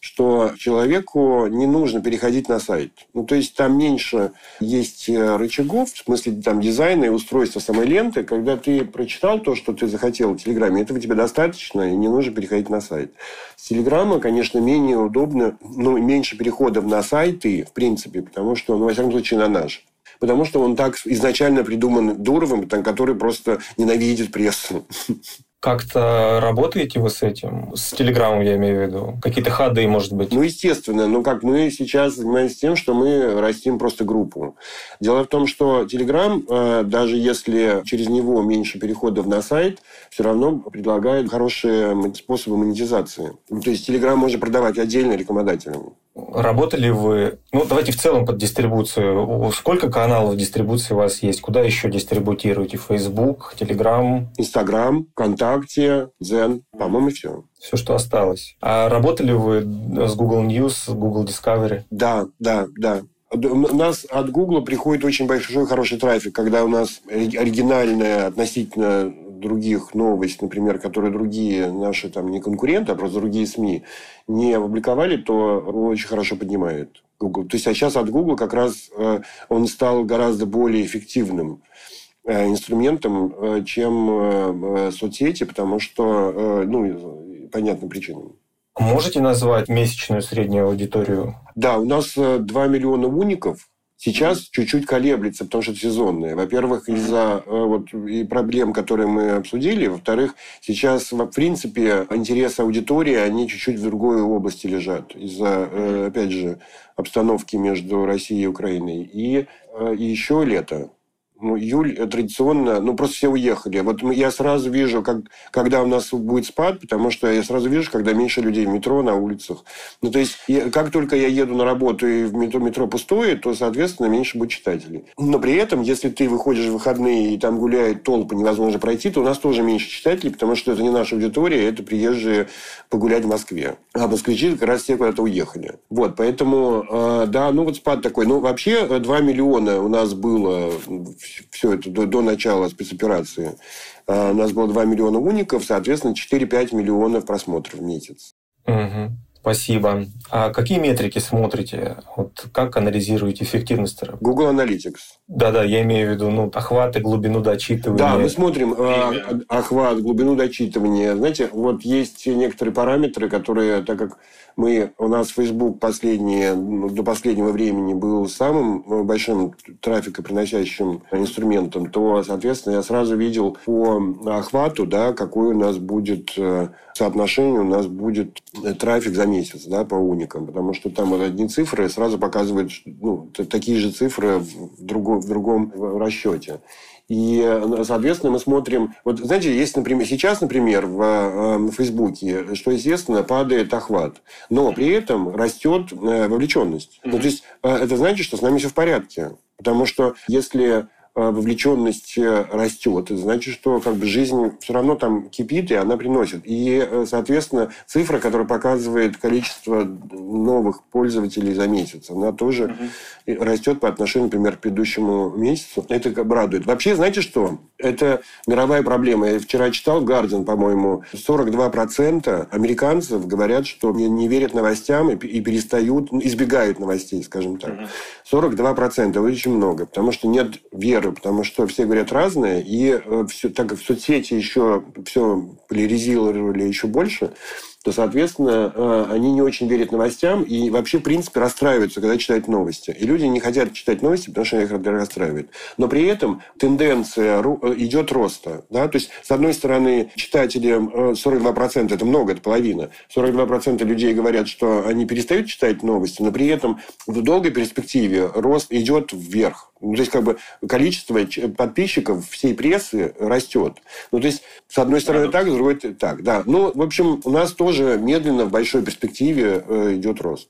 [SPEAKER 2] что человеку не нужно переходить на сайт. Ну, то есть там меньше есть э, рычагов, в смысле там дизайна и устройства самой ленты. Когда ты прочитал то, что ты захотел в Телеграме, этого тебе достаточно, и не нужно переходить на сайт. С Телеграма, конечно, менее удобно, ну, меньше переходов на сайты, в принципе, потому что, ну, во всяком случае, на наш потому что он так изначально придуман Дуровым, который просто ненавидит прессу.
[SPEAKER 1] Как-то работаете вы с этим? С Телеграмом, я имею в виду? Какие-то ходы, может быть?
[SPEAKER 2] Ну, естественно. Ну, как мы сейчас занимаемся тем, что мы растим просто группу. Дело в том, что Телеграм, э, даже если через него меньше переходов на сайт, все равно предлагает хорошие способы монетизации. Ну, то есть Телеграм можно продавать отдельно рекламодателям.
[SPEAKER 1] Работали вы, ну, давайте в целом под дистрибуцию. Сколько каналов дистрибуции у вас есть? Куда еще дистрибутируете? Facebook, Telegram?
[SPEAKER 2] Инстаграм, ВКонтакте, Дзен. По-моему, все.
[SPEAKER 1] Все, что осталось. А работали вы с Google News, Google Discovery?
[SPEAKER 2] Да, да, да. У нас от Google приходит очень большой хороший трафик, когда у нас оригинальная относительно других новость, например, которые другие наши там не конкуренты, а просто другие СМИ не опубликовали, то очень хорошо поднимает Google. То есть, а сейчас от Google как раз э, он стал гораздо более эффективным э, инструментом, э, чем соцсети, потому что, ну, понятным причинам.
[SPEAKER 1] Можете назвать месячную среднюю аудиторию?
[SPEAKER 2] Да, у нас 2 миллиона уников, Сейчас чуть-чуть колеблется, потому что это сезонное. Во-первых, из-за э, вот, и проблем, которые мы обсудили. Во-вторых, сейчас, в принципе, интересы аудитории, они чуть-чуть в другой области лежат. Из-за, э, опять же, обстановки между Россией и Украиной. И, э, и еще лето июль э, традиционно, ну, просто все уехали. Вот я сразу вижу, как, когда у нас будет спад, потому что я сразу вижу, когда меньше людей в метро, на улицах. Ну, то есть, я, как только я еду на работу и в метро, метро пустое, то, соответственно, меньше будет читателей. Но при этом, если ты выходишь в выходные и там гуляет толпы, невозможно пройти, то у нас тоже меньше читателей, потому что это не наша аудитория, это приезжие погулять в Москве. А москвичи как раз те куда-то уехали. Вот, поэтому, э, да, ну, вот спад такой. Ну, вообще, 2 миллиона у нас было все это до, до начала спецоперации, а, у нас было 2 миллиона уников, соответственно, 4-5 миллионов просмотров в месяц.
[SPEAKER 1] Угу. Спасибо. А какие метрики смотрите? Вот как анализируете эффективность?
[SPEAKER 2] Google Analytics.
[SPEAKER 1] Да-да, я имею в виду ну, охват и глубину дочитывания.
[SPEAKER 2] Да, мы смотрим э, охват, глубину дочитывания. Знаете, вот есть некоторые параметры, которые, так как мы, у нас Facebook последние, ну, до последнего времени был самым э, большим трафикоприносящим инструментом, то, соответственно, я сразу видел по охвату, да, какой у нас будет э, соотношение, у нас будет э, трафик за месяц да, по уникам, потому что там вот одни цифры сразу показывают ну, такие же цифры в другом, в другом расчете. И, соответственно, мы смотрим... Вот, знаете, есть, например, сейчас, например, в, э, Фейсбуке, что, естественно, падает охват, но при этом растет э, вовлеченность. Mm-hmm. Ну, то есть, э, это значит, что с нами все в порядке. Потому что если Э, вовлеченность э, растет, это значит, что как бы жизнь все равно там кипит, и она приносит. И, э, соответственно, цифра, которая показывает количество новых пользователей за месяц, она тоже угу. растет по отношению, например, к предыдущему месяцу. Это как бы радует. Вообще, знаете что? Это мировая проблема. Я вчера читал Гарден, по-моему, 42% американцев говорят, что не, верят новостям и, и перестают, избегают новостей, скажем так. Угу. 42% очень много, потому что нет веры примеры, потому что все говорят разное, и э, все, так как в соцсети еще все поляризировали еще больше, то, соответственно, э, они не очень верят новостям и вообще, в принципе, расстраиваются, когда читают новости. И люди не хотят читать новости, потому что их расстраивает. Но при этом тенденция э, идет роста. Да? То есть, с одной стороны, читателям 42% это много, это половина. 42% людей говорят, что они перестают читать новости, но при этом в долгой перспективе рост идет вверх. Ну, то есть, как бы количество подписчиков всей прессы растет. Ну, то есть, с одной стороны так, с другой так, да. Ну, в общем, у нас тоже медленно в большой перспективе э, идет рост.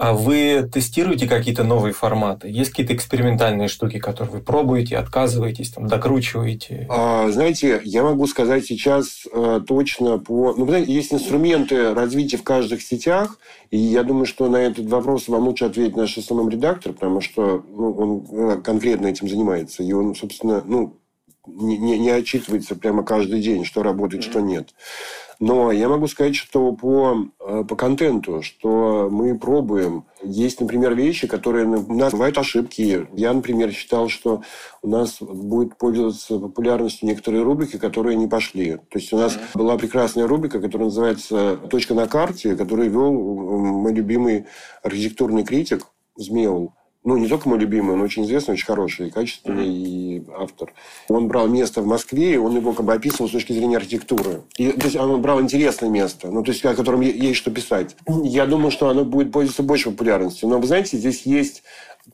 [SPEAKER 1] А вы тестируете какие-то новые форматы? Есть какие-то экспериментальные штуки, которые вы пробуете, отказываетесь, там, докручиваете?
[SPEAKER 2] А, знаете, я могу сказать сейчас э, точно по... Ну, знаете, есть инструменты развития в каждых сетях, и я думаю, что на этот вопрос вам лучше ответить наш основной редактор, потому что ну, он э, конкретно этим занимается, и он, собственно, ну, не, не, не отчитывается прямо каждый день, что работает, mm-hmm. что нет. Но я могу сказать, что по, э, по контенту, что мы пробуем. Есть, например, вещи, которые у нас бывают ошибки. Я, например, считал, что у нас будет пользоваться популярностью некоторые рубрики, которые не пошли. То есть у нас mm-hmm. была прекрасная рубрика, которая называется «Точка на карте», которую вел мой любимый архитектурный критик Змеул ну, не только мой любимый, он очень известный, очень хороший, качественный и автор. Он брал место в Москве, и он его как бы описывал с точки зрения архитектуры. И, то есть он брал интересное место, ну, то есть о котором есть что писать. Я думаю, что оно будет пользоваться большей популярностью. Но, вы знаете, здесь есть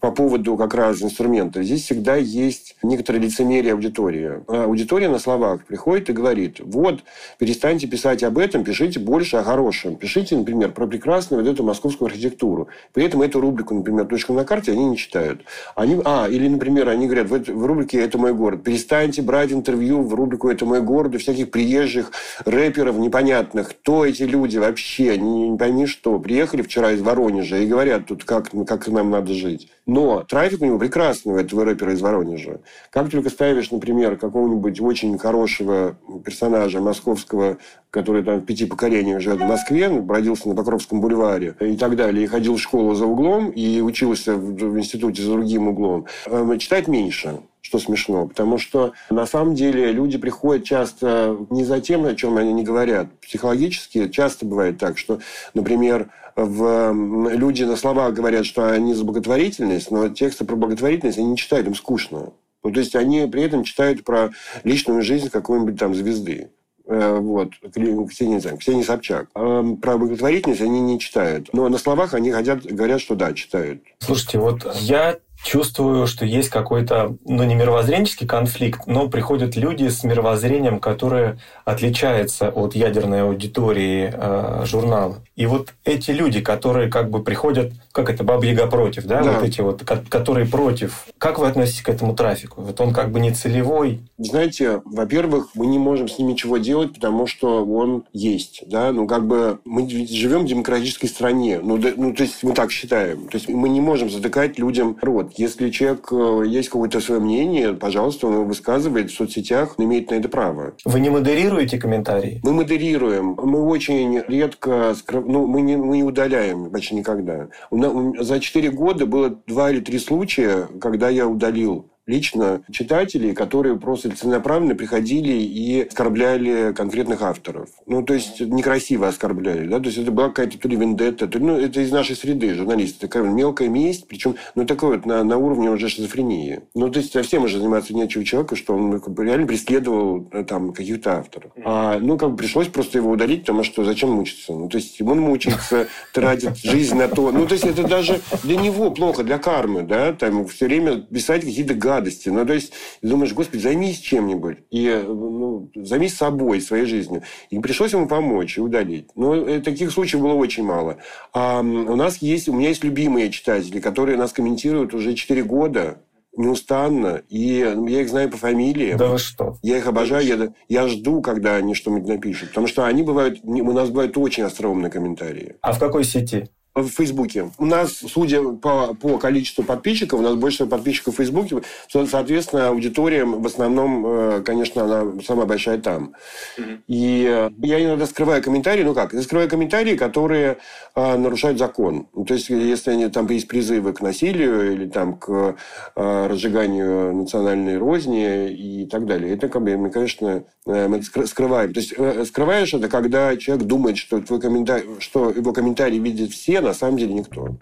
[SPEAKER 2] по поводу как раз инструмента. Здесь всегда есть некоторое лицемерие аудитории. А аудитория на словах приходит и говорит, вот, перестаньте писать об этом, пишите больше о хорошем. Пишите, например, про прекрасную вот эту московскую архитектуру. При этом эту рубрику, например, «Точка на карте» они не читают. Они, а, или, например, они говорят, в, в рубрике «Это мой город». Перестаньте брать интервью в рубрику «Это мой город» у всяких приезжих рэперов непонятных. Кто эти люди вообще? Не, не пойми что. Приехали вчера из Воронежа и говорят тут, как, как нам надо жить. Но трафик у него прекрасный, у этого рэпера из Воронежа. Как только ставишь, например, какого-нибудь очень хорошего персонажа московского, который там в пяти поколениях живет в Москве, родился на Покровском бульваре и так далее, и ходил в школу за углом, и учился в институте за другим углом, э, читать меньше что смешно, потому что на самом деле люди приходят часто не за тем, о чем они не говорят. Психологически часто бывает так, что, например, в... люди на словах говорят, что они за благотворительность, но тексты про благотворительность они не читают, им скучно. Ну, то есть они при этом читают про личную жизнь какой-нибудь там звезды. Э, вот, Ксения, Ксения Собчак. А про благотворительность они не читают. Но на словах они хотят, говорят, что да, читают.
[SPEAKER 1] Слушайте, вот я чувствую, что есть какой-то, ну, не мировоззренческий конфликт, но приходят люди с мировоззрением, которое отличается от ядерной аудитории э, журнала. И вот эти люди, которые как бы приходят, как это, Баба Яга против, да? да, вот эти вот, которые против, как вы относитесь к этому трафику? Вот он как бы не целевой?
[SPEAKER 2] Знаете, во-первых, мы не можем с ним ничего делать, потому что он есть, да, ну, как бы мы живем в демократической стране, ну, да, ну, то есть мы так считаем, то есть мы не можем затыкать людям рот. Если человек э, есть какое-то свое мнение, пожалуйста, он его высказывает в соцсетях, он имеет на это право.
[SPEAKER 1] Вы не модерируете комментарии?
[SPEAKER 2] Мы модерируем. Мы очень редко, ну, мы не, мы не удаляем почти никогда. За четыре года было два или три случая, когда я удалил лично читателей, которые просто целенаправленно приходили и оскорбляли конкретных авторов. Ну, то есть, некрасиво оскорбляли. Да? То есть, это была какая-то то ли вендетта, то ли, ну, это из нашей среды, журналисты. Такая мелкая месть, причем, ну, такой вот на, на уровне уже шизофрении. Ну, то есть, совсем уже заниматься нечего человека, что он как бы, реально преследовал э, там каких-то авторов. А, ну, как бы пришлось просто его удалить, потому что зачем мучиться? Ну, то есть, он мучается, тратит жизнь на то. Ну, то есть, это даже для него плохо, для кармы, да, там все время писать какие-то гадости радости. Ну, то есть, думаешь, господи, займись чем-нибудь. И ну, займись собой, своей жизнью. И пришлось ему помочь и удалить. Но э, таких случаев было очень мало. А у нас есть, у меня есть любимые читатели, которые нас комментируют уже 4 года неустанно, и ну, я их знаю по фамилии.
[SPEAKER 1] Да вы что?
[SPEAKER 2] Я их обожаю, я, я жду, когда они что-нибудь напишут, потому что они бывают, у нас бывают очень остроумные комментарии.
[SPEAKER 1] А в какой сети?
[SPEAKER 2] В Фейсбуке. У нас, судя по, по количеству подписчиков, у нас больше подписчиков в Фейсбуке, соответственно, аудитория в основном, э, конечно, она самая большая там. Mm-hmm. И э, я иногда скрываю комментарии, ну как, я скрываю комментарии, которые э, нарушают закон. Ну, то есть, если они, там есть призывы к насилию или там к э, разжиганию национальной розни и так далее, это, как бы, мы, конечно, мы скрываем. То есть, скрываешь это, когда человек думает, что, твой комментарий, что его комментарий видят все, на самом деле никто.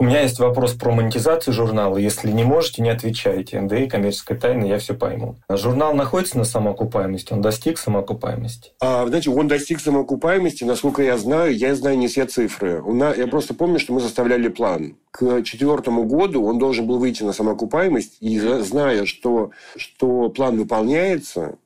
[SPEAKER 1] У меня есть вопрос про монетизацию журнала. Если не можете, не отвечайте. НДИ, коммерческая тайна, я все пойму. Журнал находится на самоокупаемости? Он достиг самоокупаемости?
[SPEAKER 2] А, знаете, он достиг самоокупаемости, насколько я знаю. Я знаю не все цифры. У нас, я просто помню, что мы составляли план. К четвертому году он должен был выйти на самоокупаемость. И зная, что, что план выполняется,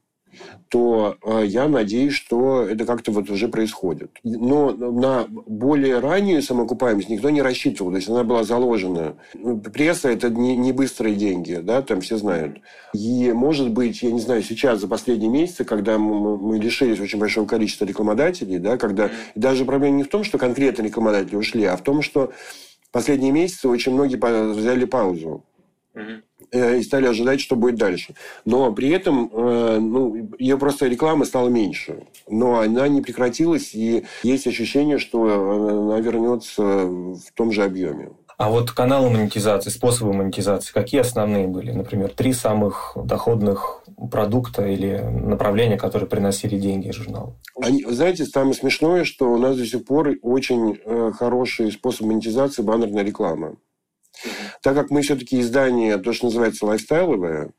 [SPEAKER 2] то э, я надеюсь, что это как-то вот уже происходит. Но на более раннюю самоокупаемость никто не рассчитывал. То есть она была заложена. Ну, пресса – это не, не быстрые деньги, да, там все знают. И, может быть, я не знаю, сейчас, за последние месяцы, когда мы, мы лишились очень большого количества рекламодателей, да, когда даже проблема не в том, что конкретно рекламодатели ушли, а в том, что последние месяцы очень многие взяли паузу. Э, и стали ожидать, что будет дальше. Но при этом э, ну, ее просто реклама стала меньше. Но она не прекратилась, и есть ощущение, что она вернется в том же объеме.
[SPEAKER 1] А вот каналы монетизации, способы монетизации, какие основные были? Например, три самых доходных продукта или направления, которые приносили деньги журналу?
[SPEAKER 2] Они, знаете, самое смешное, что у нас до сих пор очень э, хороший способ монетизации – баннерная реклама. Так как мы все-таки издание, то, что называется лайфстайловое,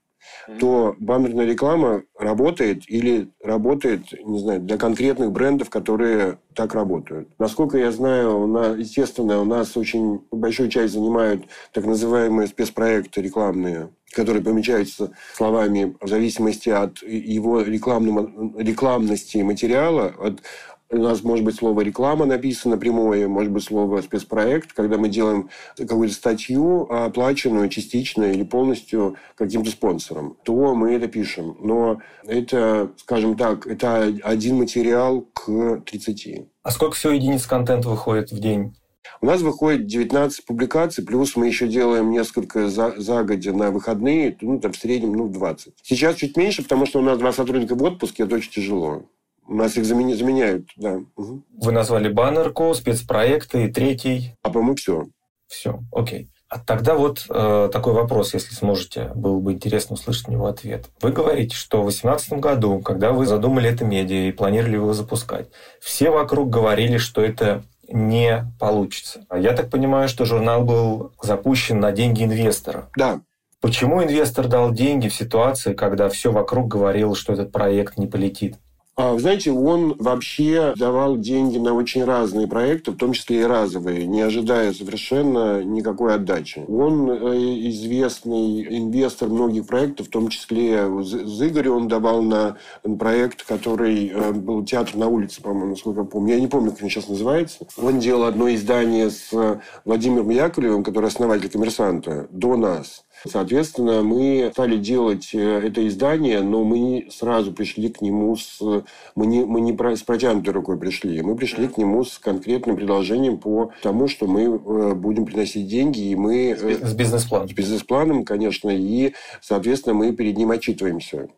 [SPEAKER 2] то баннерная реклама работает или работает, не знаю, для конкретных брендов, которые так работают. Насколько я знаю, у нас, естественно, у нас очень большую часть занимают так называемые спецпроекты рекламные, которые помечаются словами в зависимости от его рекламного, рекламности материала, от у нас может быть слово реклама написано прямое, может быть слово спецпроект, когда мы делаем какую-то статью, оплаченную частично или полностью каким-то спонсором, то мы это пишем. Но это, скажем так, это один материал к 30.
[SPEAKER 1] А сколько всего единиц контента выходит в день?
[SPEAKER 2] У нас выходит 19 публикаций, плюс мы еще делаем несколько за, загодя на выходные, ну, там в среднем, ну, 20. Сейчас чуть меньше, потому что у нас два сотрудника в отпуске, это очень тяжело. Нас их заменяют, да. Угу.
[SPEAKER 1] Вы назвали баннерку, спецпроекты и третий.
[SPEAKER 2] А по-моему, все.
[SPEAKER 1] Все, окей. А тогда вот э, такой вопрос, если сможете, было бы интересно услышать на него ответ. Вы говорите, что в 2018 году, когда вы задумали это медиа и планировали его запускать, все вокруг говорили, что это не получится. А я так понимаю, что журнал был запущен на деньги инвестора.
[SPEAKER 2] Да.
[SPEAKER 1] Почему инвестор дал деньги в ситуации, когда все вокруг говорило, что этот проект не полетит?
[SPEAKER 2] А, знаете, он вообще давал деньги на очень разные проекты, в том числе и разовые, не ожидая совершенно никакой отдачи. Он э, известный инвестор многих проектов, в том числе с Игоря он давал на проект, который э, был театр на улице, по-моему, насколько я помню. Я не помню, как он сейчас называется. Он делал одно издание с Владимиром Яковлевым, который основатель «Коммерсанта», до нас. Соответственно, мы стали делать э, это издание, но мы сразу пришли к нему с... Мы не, мы не с протянутой рукой пришли. Мы пришли к нему с конкретным предложением по тому, что мы э, будем приносить деньги, и мы...
[SPEAKER 1] Э, с бизнес-планом.
[SPEAKER 2] С бизнес-планом, конечно, и, соответственно, мы перед ним отчитываемся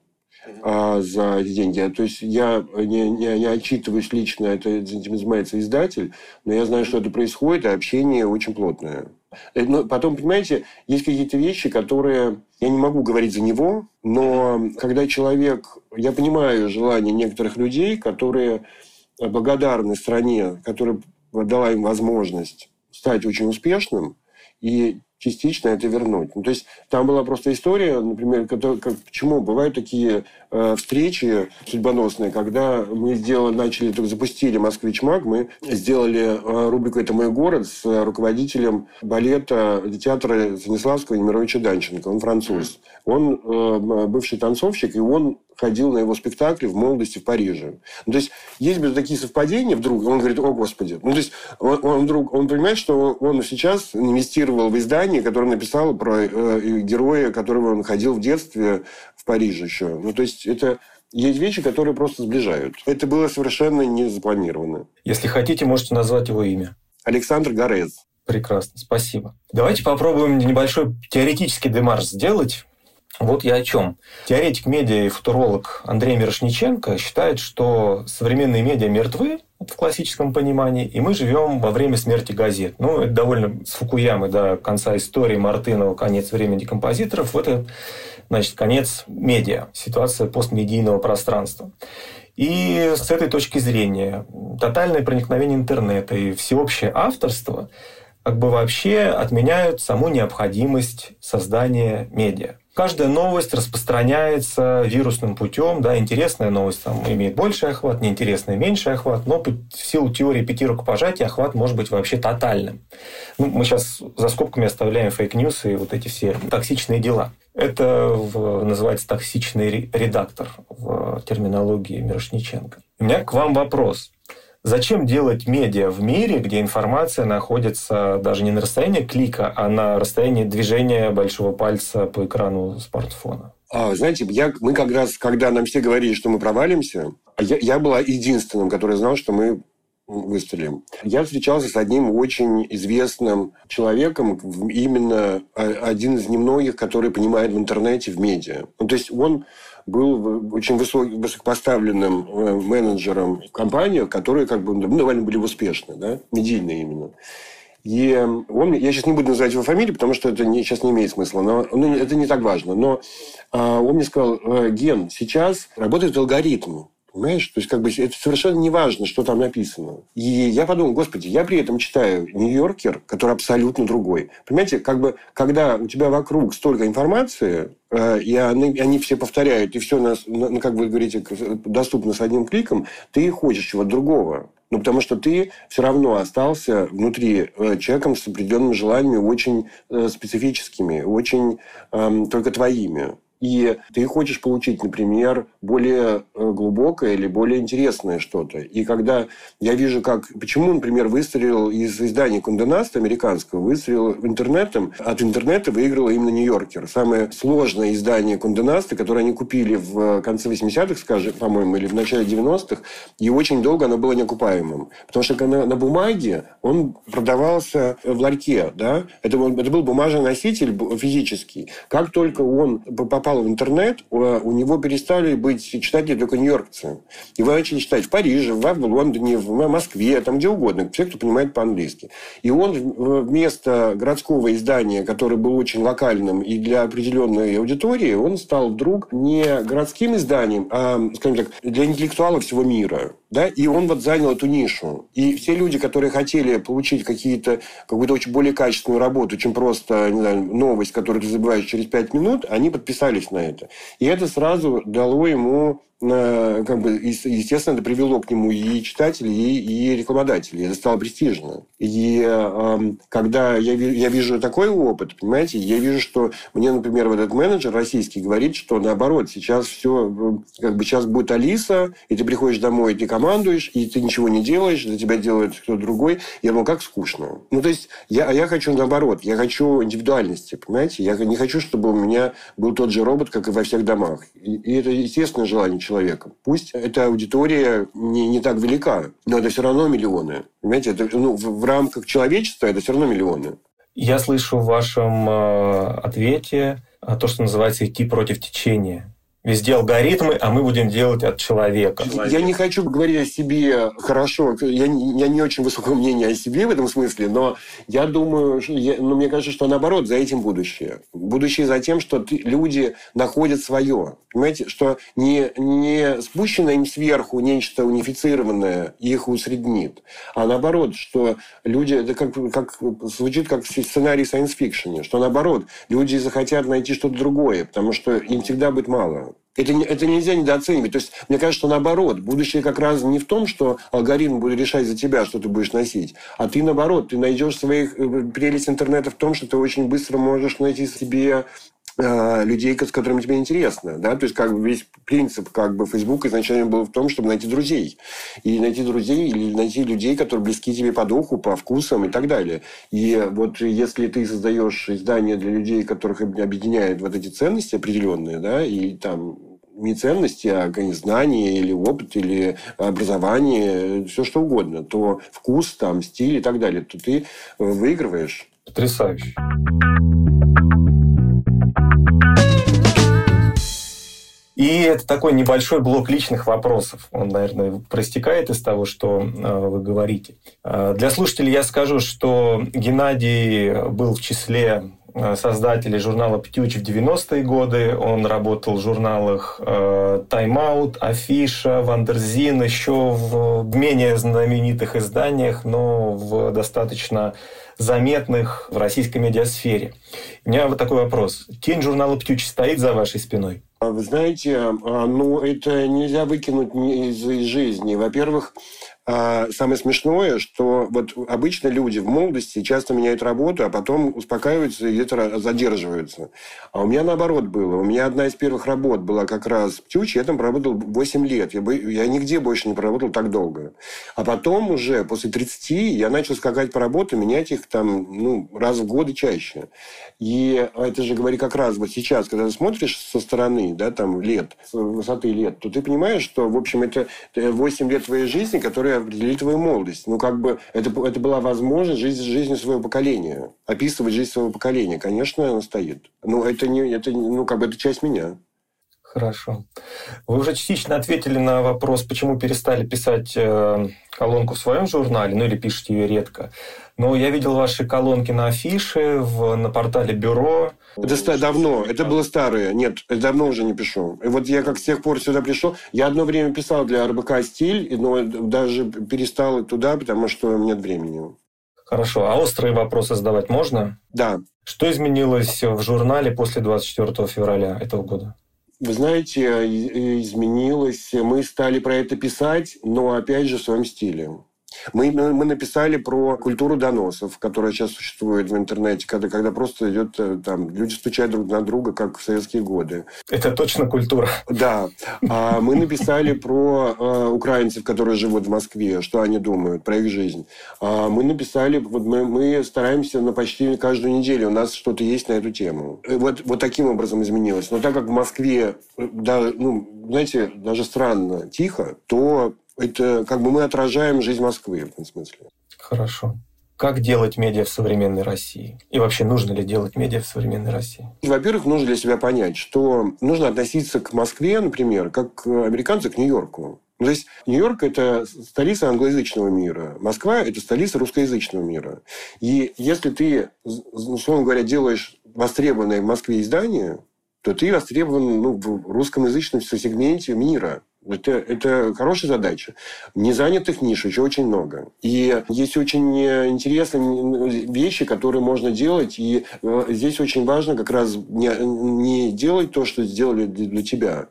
[SPEAKER 2] а, за эти деньги. То есть я не, не, не отчитываюсь лично, это занимается издатель, но я знаю, что это происходит, и общение очень плотное. Э, но потом, понимаете, есть какие-то вещи, которые я не могу говорить за него, но когда человек, я понимаю желание некоторых людей, которые благодарны стране, которая дала им возможность стать очень успешным, и частично это вернуть. Ну, то есть там была просто история, например, как, как, почему бывают такие встречи судьбоносные, когда мы сделали, начали, только запустили «Москвич Маг», мы сделали э, рубрику «Это мой город» с руководителем балета театра Станиславского Немировича Данченко. Он француз. Он э, бывший танцовщик, и он ходил на его спектакли в молодости в Париже. Ну, то есть, есть такие совпадения вдруг, он говорит, о, Господи. Ну, то есть, он, он вдруг, он понимает, что он сейчас инвестировал в издание, которое написало про э, героя, которого он ходил в детстве Париже еще. Ну, то есть, это есть вещи, которые просто сближают. Это было совершенно не запланировано.
[SPEAKER 1] Если хотите, можете назвать его имя.
[SPEAKER 2] Александр Горез.
[SPEAKER 1] Прекрасно, спасибо. Давайте попробуем небольшой теоретический демарш сделать. Вот я о чем. Теоретик медиа и футуролог Андрей Мирошниченко считает, что современные медиа мертвы в классическом понимании, и мы живем во время смерти газет. Ну, это довольно с Фукуямы до конца истории Мартынова, конец времени композиторов, это, значит, конец медиа, ситуация постмедийного пространства. И с этой точки зрения тотальное проникновение интернета и всеобщее авторство как бы вообще отменяют саму необходимость создания медиа. Каждая новость распространяется вирусным путем. Да, интересная новость там, имеет больший охват, неинтересная – меньший охват. Но в силу теории пяти рукопожатий охват может быть вообще тотальным. Ну, мы сейчас за скобками оставляем fake news и вот эти все токсичные дела. Это в, называется токсичный редактор в терминологии Мирошниченко. У меня к вам вопрос. Зачем делать медиа в мире, где информация находится даже не на расстоянии клика, а на расстоянии движения большого пальца по экрану смартфона?
[SPEAKER 2] А, знаете, я, мы как раз, когда нам все говорили, что мы провалимся, я, я была единственным, который знал, что мы выстрелим. Я встречался с одним очень известным человеком, именно один из немногих, который понимает в интернете, в медиа. Ну, то есть он был очень высок, высокопоставленным э, менеджером в компаниях, которые как бы ну, довольно были успешны, да, медийные именно. И он, я сейчас не буду называть его фамилию, потому что это не, сейчас не имеет смысла, но ну, это не так важно. Но а, он мне сказал, «Э, Ген, сейчас работает алгоритм. Понимаешь? То есть, как бы, это совершенно не важно, что там написано. И я подумал, господи, я при этом читаю «Нью-Йоркер», который абсолютно другой. Понимаете, как бы, когда у тебя вокруг столько информации, э, и они, они все повторяют, и все, нас, ну, как вы говорите, доступно с одним кликом, ты хочешь чего-то другого. Ну, потому что ты все равно остался внутри э, человеком с определенными желаниями, очень э, специфическими, очень э, только твоими и ты хочешь получить, например, более э, глубокое или более интересное что-то. И когда я вижу, как... Почему, например, выстрелил из издания Конденаст американского, выстрелил интернетом, от интернета выиграла именно Нью-Йоркер. Самое сложное издание Конденаста, которое они купили в конце 80-х, скажем, по-моему, или в начале 90-х, и очень долго оно было неокупаемым. Потому что на, на бумаге он продавался в ларьке, да? Это, это был бумажный носитель физический. Как только он попал попал в интернет, у него перестали быть читатели только нью-йоркцы. Его начали читать в Париже, в Лондоне, в Москве, там где угодно. Все, кто понимает по-английски. И он вместо городского издания, которое было очень локальным и для определенной аудитории, он стал вдруг не городским изданием, а, скажем так, для интеллектуалов всего мира. Да? И он вот занял эту нишу. И все люди, которые хотели получить какие-то, какую-то очень более качественную работу, чем просто не знаю, новость, которую ты забываешь через пять минут, они подписали соглашались на это. И это сразу дало ему как бы, естественно, это привело к нему и читателей, и, и рекламодателей. Это стало престижно. И э, когда я, я вижу такой опыт, понимаете, я вижу, что мне, например, вот этот менеджер российский говорит, что наоборот, сейчас все, как бы сейчас будет Алиса, и ты приходишь домой, и ты командуешь, и ты ничего не делаешь, за тебя делает кто-то другой. Я думаю, как скучно. Ну, то есть, я, а я хочу наоборот, я хочу индивидуальности, понимаете? Я не хочу, чтобы у меня был тот же робот, как и во всех домах. И, и это естественное желание человеком. Пусть эта аудитория не, не так велика, но это все равно миллионы. Понимаете, это, ну, в, в рамках человечества это все равно миллионы.
[SPEAKER 1] Я слышу в вашем э, ответе то, что называется идти против течения. Везде алгоритмы, а мы будем делать от человека.
[SPEAKER 2] Я не хочу говорить о себе хорошо. Я, я не очень высокое мнение о себе в этом смысле, но я думаю, я, ну, мне кажется, что наоборот, за этим будущее. Будущее за тем, что ты, люди находят свое. Понимаете, что не, не спущено им сверху нечто унифицированное их усреднит, а наоборот, что люди, это как, как звучит как сценарий science fiction, что наоборот, люди захотят найти что-то другое, потому что им всегда будет мало. Это, это нельзя недооценивать. То есть, мне кажется, что наоборот, будущее как раз не в том, что алгоритм будет решать за тебя, что ты будешь носить, а ты наоборот, ты найдешь своих э, прелесть интернета в том, что ты очень быстро можешь найти себе э, людей, с которыми тебе интересно. Да? То есть, как бы весь принцип как бы Facebook изначально был в том, чтобы найти друзей. И найти друзей или найти людей, которые близки тебе по духу, по вкусам и так далее. И вот если ты создаешь издание для людей, которых объединяют вот эти ценности определенные, да, и там не ценности, а знания или опыт, или образование, все что угодно, то вкус, там, стиль и так далее, то ты выигрываешь.
[SPEAKER 1] Потрясающе. И это такой небольшой блок личных вопросов. Он, наверное, проистекает из того, что э, вы говорите. Э, для слушателей я скажу, что Геннадий был в числе создателей журнала «Птюч» в 90-е годы. Он работал в журналах «Time Out», «Афиша», «Wonderzine», еще в менее знаменитых изданиях, но в достаточно заметных в российской медиасфере. У меня вот такой вопрос. Тень журнала «Птюч» стоит за вашей спиной?
[SPEAKER 2] А вы знаете, а, ну, это нельзя выкинуть из жизни. Во-первых, а самое смешное, что вот обычно люди в молодости часто меняют работу, а потом успокаиваются и где-то задерживаются. А у меня наоборот было. У меня одна из первых работ была как раз в Птюче. Я там проработал 8 лет. Я, я нигде больше не проработал так долго. А потом уже после 30 я начал скакать по работе, менять их там ну, раз в год и чаще. И это же говорит как раз вот сейчас, когда ты смотришь со стороны, да, там лет, высоты лет, то ты понимаешь, что, в общем, это 8 лет твоей жизни, которые определили твою молодость. Ну, как бы, это, это была возможность жить жизнью своего поколения. Описывать жизнь своего поколения. Конечно, она стоит. Но это, не, это, ну, как бы, это часть меня.
[SPEAKER 1] Хорошо. Вы уже частично ответили на вопрос, почему перестали писать э, колонку в своем журнале, ну или пишете ее редко. Но я видел ваши колонки на афише, в, на портале Бюро.
[SPEAKER 2] Это давно, это было старое. Нет, это давно уже не пишу. И вот я как с тех пор сюда пришел, я одно время писал для РБК «Стиль», но даже перестал туда, потому что нет времени.
[SPEAKER 1] Хорошо. А острые вопросы задавать можно?
[SPEAKER 2] Да.
[SPEAKER 1] Что изменилось в журнале после 24 февраля этого года?
[SPEAKER 2] Вы знаете, изменилось. Мы стали про это писать, но опять же в своем стиле. Мы, мы написали про культуру доносов, которая сейчас существует в интернете, когда, когда просто идет э, там, люди стучат друг на друга, как в советские годы.
[SPEAKER 1] Это точно культура.
[SPEAKER 2] Да. А мы написали про э, украинцев, которые живут в Москве, что они думают про их жизнь. А мы написали, вот мы, мы стараемся на почти каждую неделю, у нас что-то есть на эту тему. Вот, вот таким образом изменилось. Но так как в Москве, э, да, ну, знаете, даже странно, тихо, то это как бы мы отражаем жизнь Москвы в этом смысле.
[SPEAKER 1] Хорошо. Как делать медиа в современной России? И вообще, нужно ли делать медиа в современной России?
[SPEAKER 2] Во-первых, нужно для себя понять, что нужно относиться к Москве, например, как американцы к Нью-Йорку. Ну, то есть Нью-Йорк – это столица англоязычного мира. Москва – это столица русскоязычного мира. И если ты, условно говоря, делаешь востребованное в Москве издание, то ты востребован ну, в русскоязычном сегменте мира. Это, это хорошая задача. Незанятых ниш еще очень много. И есть очень интересные вещи, которые можно делать. И э, здесь очень важно как раз не, не делать то, что сделали для, тебя.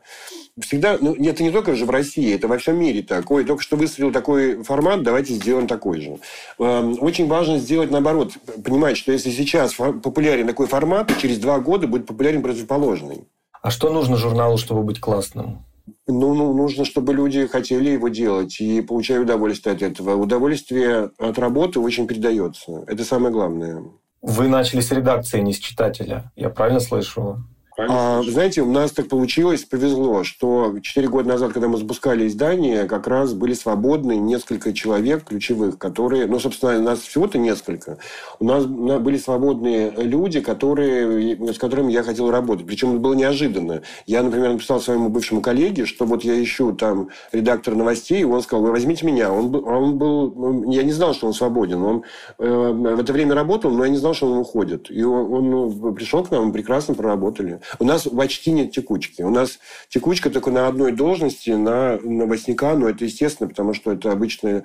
[SPEAKER 2] Всегда, ну, это не только же в России, это во всем мире так. Ой, только что выстрелил такой формат, давайте сделаем такой же. Эм, очень важно сделать наоборот. Понимать, что если сейчас популярен такой формат, то через два года будет популярен противоположный.
[SPEAKER 1] А что нужно журналу, чтобы быть классным?
[SPEAKER 2] Ну, ну, нужно, чтобы люди хотели его делать и получали удовольствие от этого. Удовольствие от работы очень передается. Это самое главное.
[SPEAKER 1] Вы начали с редакции, не с читателя. Я правильно слышу?
[SPEAKER 2] А, знаете, у нас так получилось, повезло, что 4 года назад, когда мы запускали издание, как раз были свободны несколько человек ключевых, которые, ну, собственно, у нас всего-то несколько. У нас были свободные люди, которые, с которыми я хотел работать. Причем это было неожиданно. Я, например, написал своему бывшему коллеге, что вот я ищу там редактора новостей, и он сказал, вы возьмите меня. Он, он был, я не знал, что он свободен. Он э, в это время работал, но я не знал, что он уходит. И он, он ну, пришел к нам, мы прекрасно проработали. У нас почти нет текучки. У нас текучка только на одной должности, на новостника, но это естественно, потому что это обычно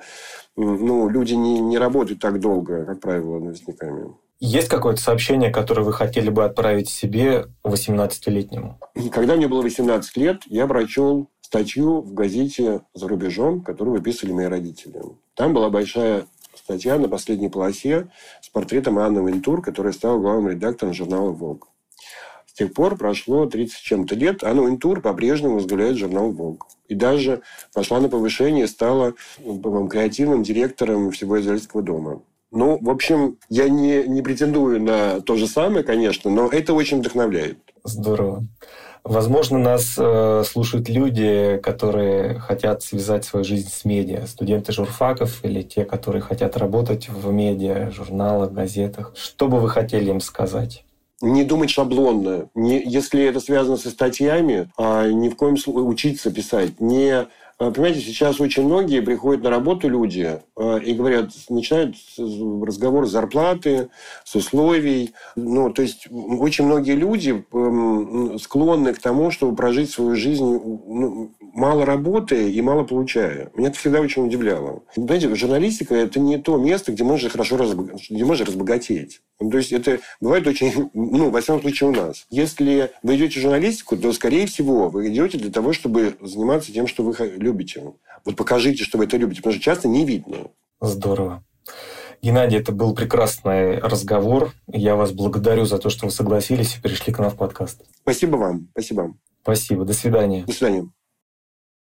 [SPEAKER 2] ну, люди не, не работают так долго, как правило, новостниками.
[SPEAKER 1] Есть какое-то сообщение, которое вы хотели бы отправить себе 18-летнему?
[SPEAKER 2] Когда мне было 18 лет, я прочел статью в газете «За рубежом», которую выписывали мои родители. Там была большая статья на последней полосе с портретом Анны Винтур, которая стала главным редактором журнала «Волк». С тех пор прошло 30 чем-то лет, а Интур по-прежнему возглавляет журнал «Волк». И даже пошла на повышение, стала креативным директором всего Израильского дома. Ну, в общем, я не, не претендую на то же самое, конечно, но это очень вдохновляет.
[SPEAKER 1] Здорово. Возможно, нас э, слушают люди, которые хотят связать свою жизнь с медиа. Студенты журфаков или те, которые хотят работать в медиа, журналах, газетах. Что бы вы хотели им сказать?
[SPEAKER 2] Не думать шаблонно. Не, если это связано со статьями, а ни в коем случае учиться писать. Не Понимаете, сейчас очень многие приходят на работу люди а, и говорят, начинают разговор с зарплаты, с условий. Ну, то есть, очень многие люди склонны к тому, чтобы прожить свою жизнь ну, мало работая и мало получая. Меня это всегда очень удивляло. Знаете, журналистика – это не то место, где можно хорошо разбог... где можно разбогатеть. То есть, это бывает очень, ну, во всяком случае, у нас. Если вы идете в журналистику, то, скорее всего, вы идете для того, чтобы заниматься тем, что вы любите. Вот покажите, что вы это любите, потому что часто не видно.
[SPEAKER 1] Здорово. Геннадий, это был прекрасный разговор. Я вас благодарю за то, что вы согласились и пришли к нам в подкаст.
[SPEAKER 2] Спасибо вам. Спасибо.
[SPEAKER 1] Спасибо. До свидания.
[SPEAKER 2] До свидания.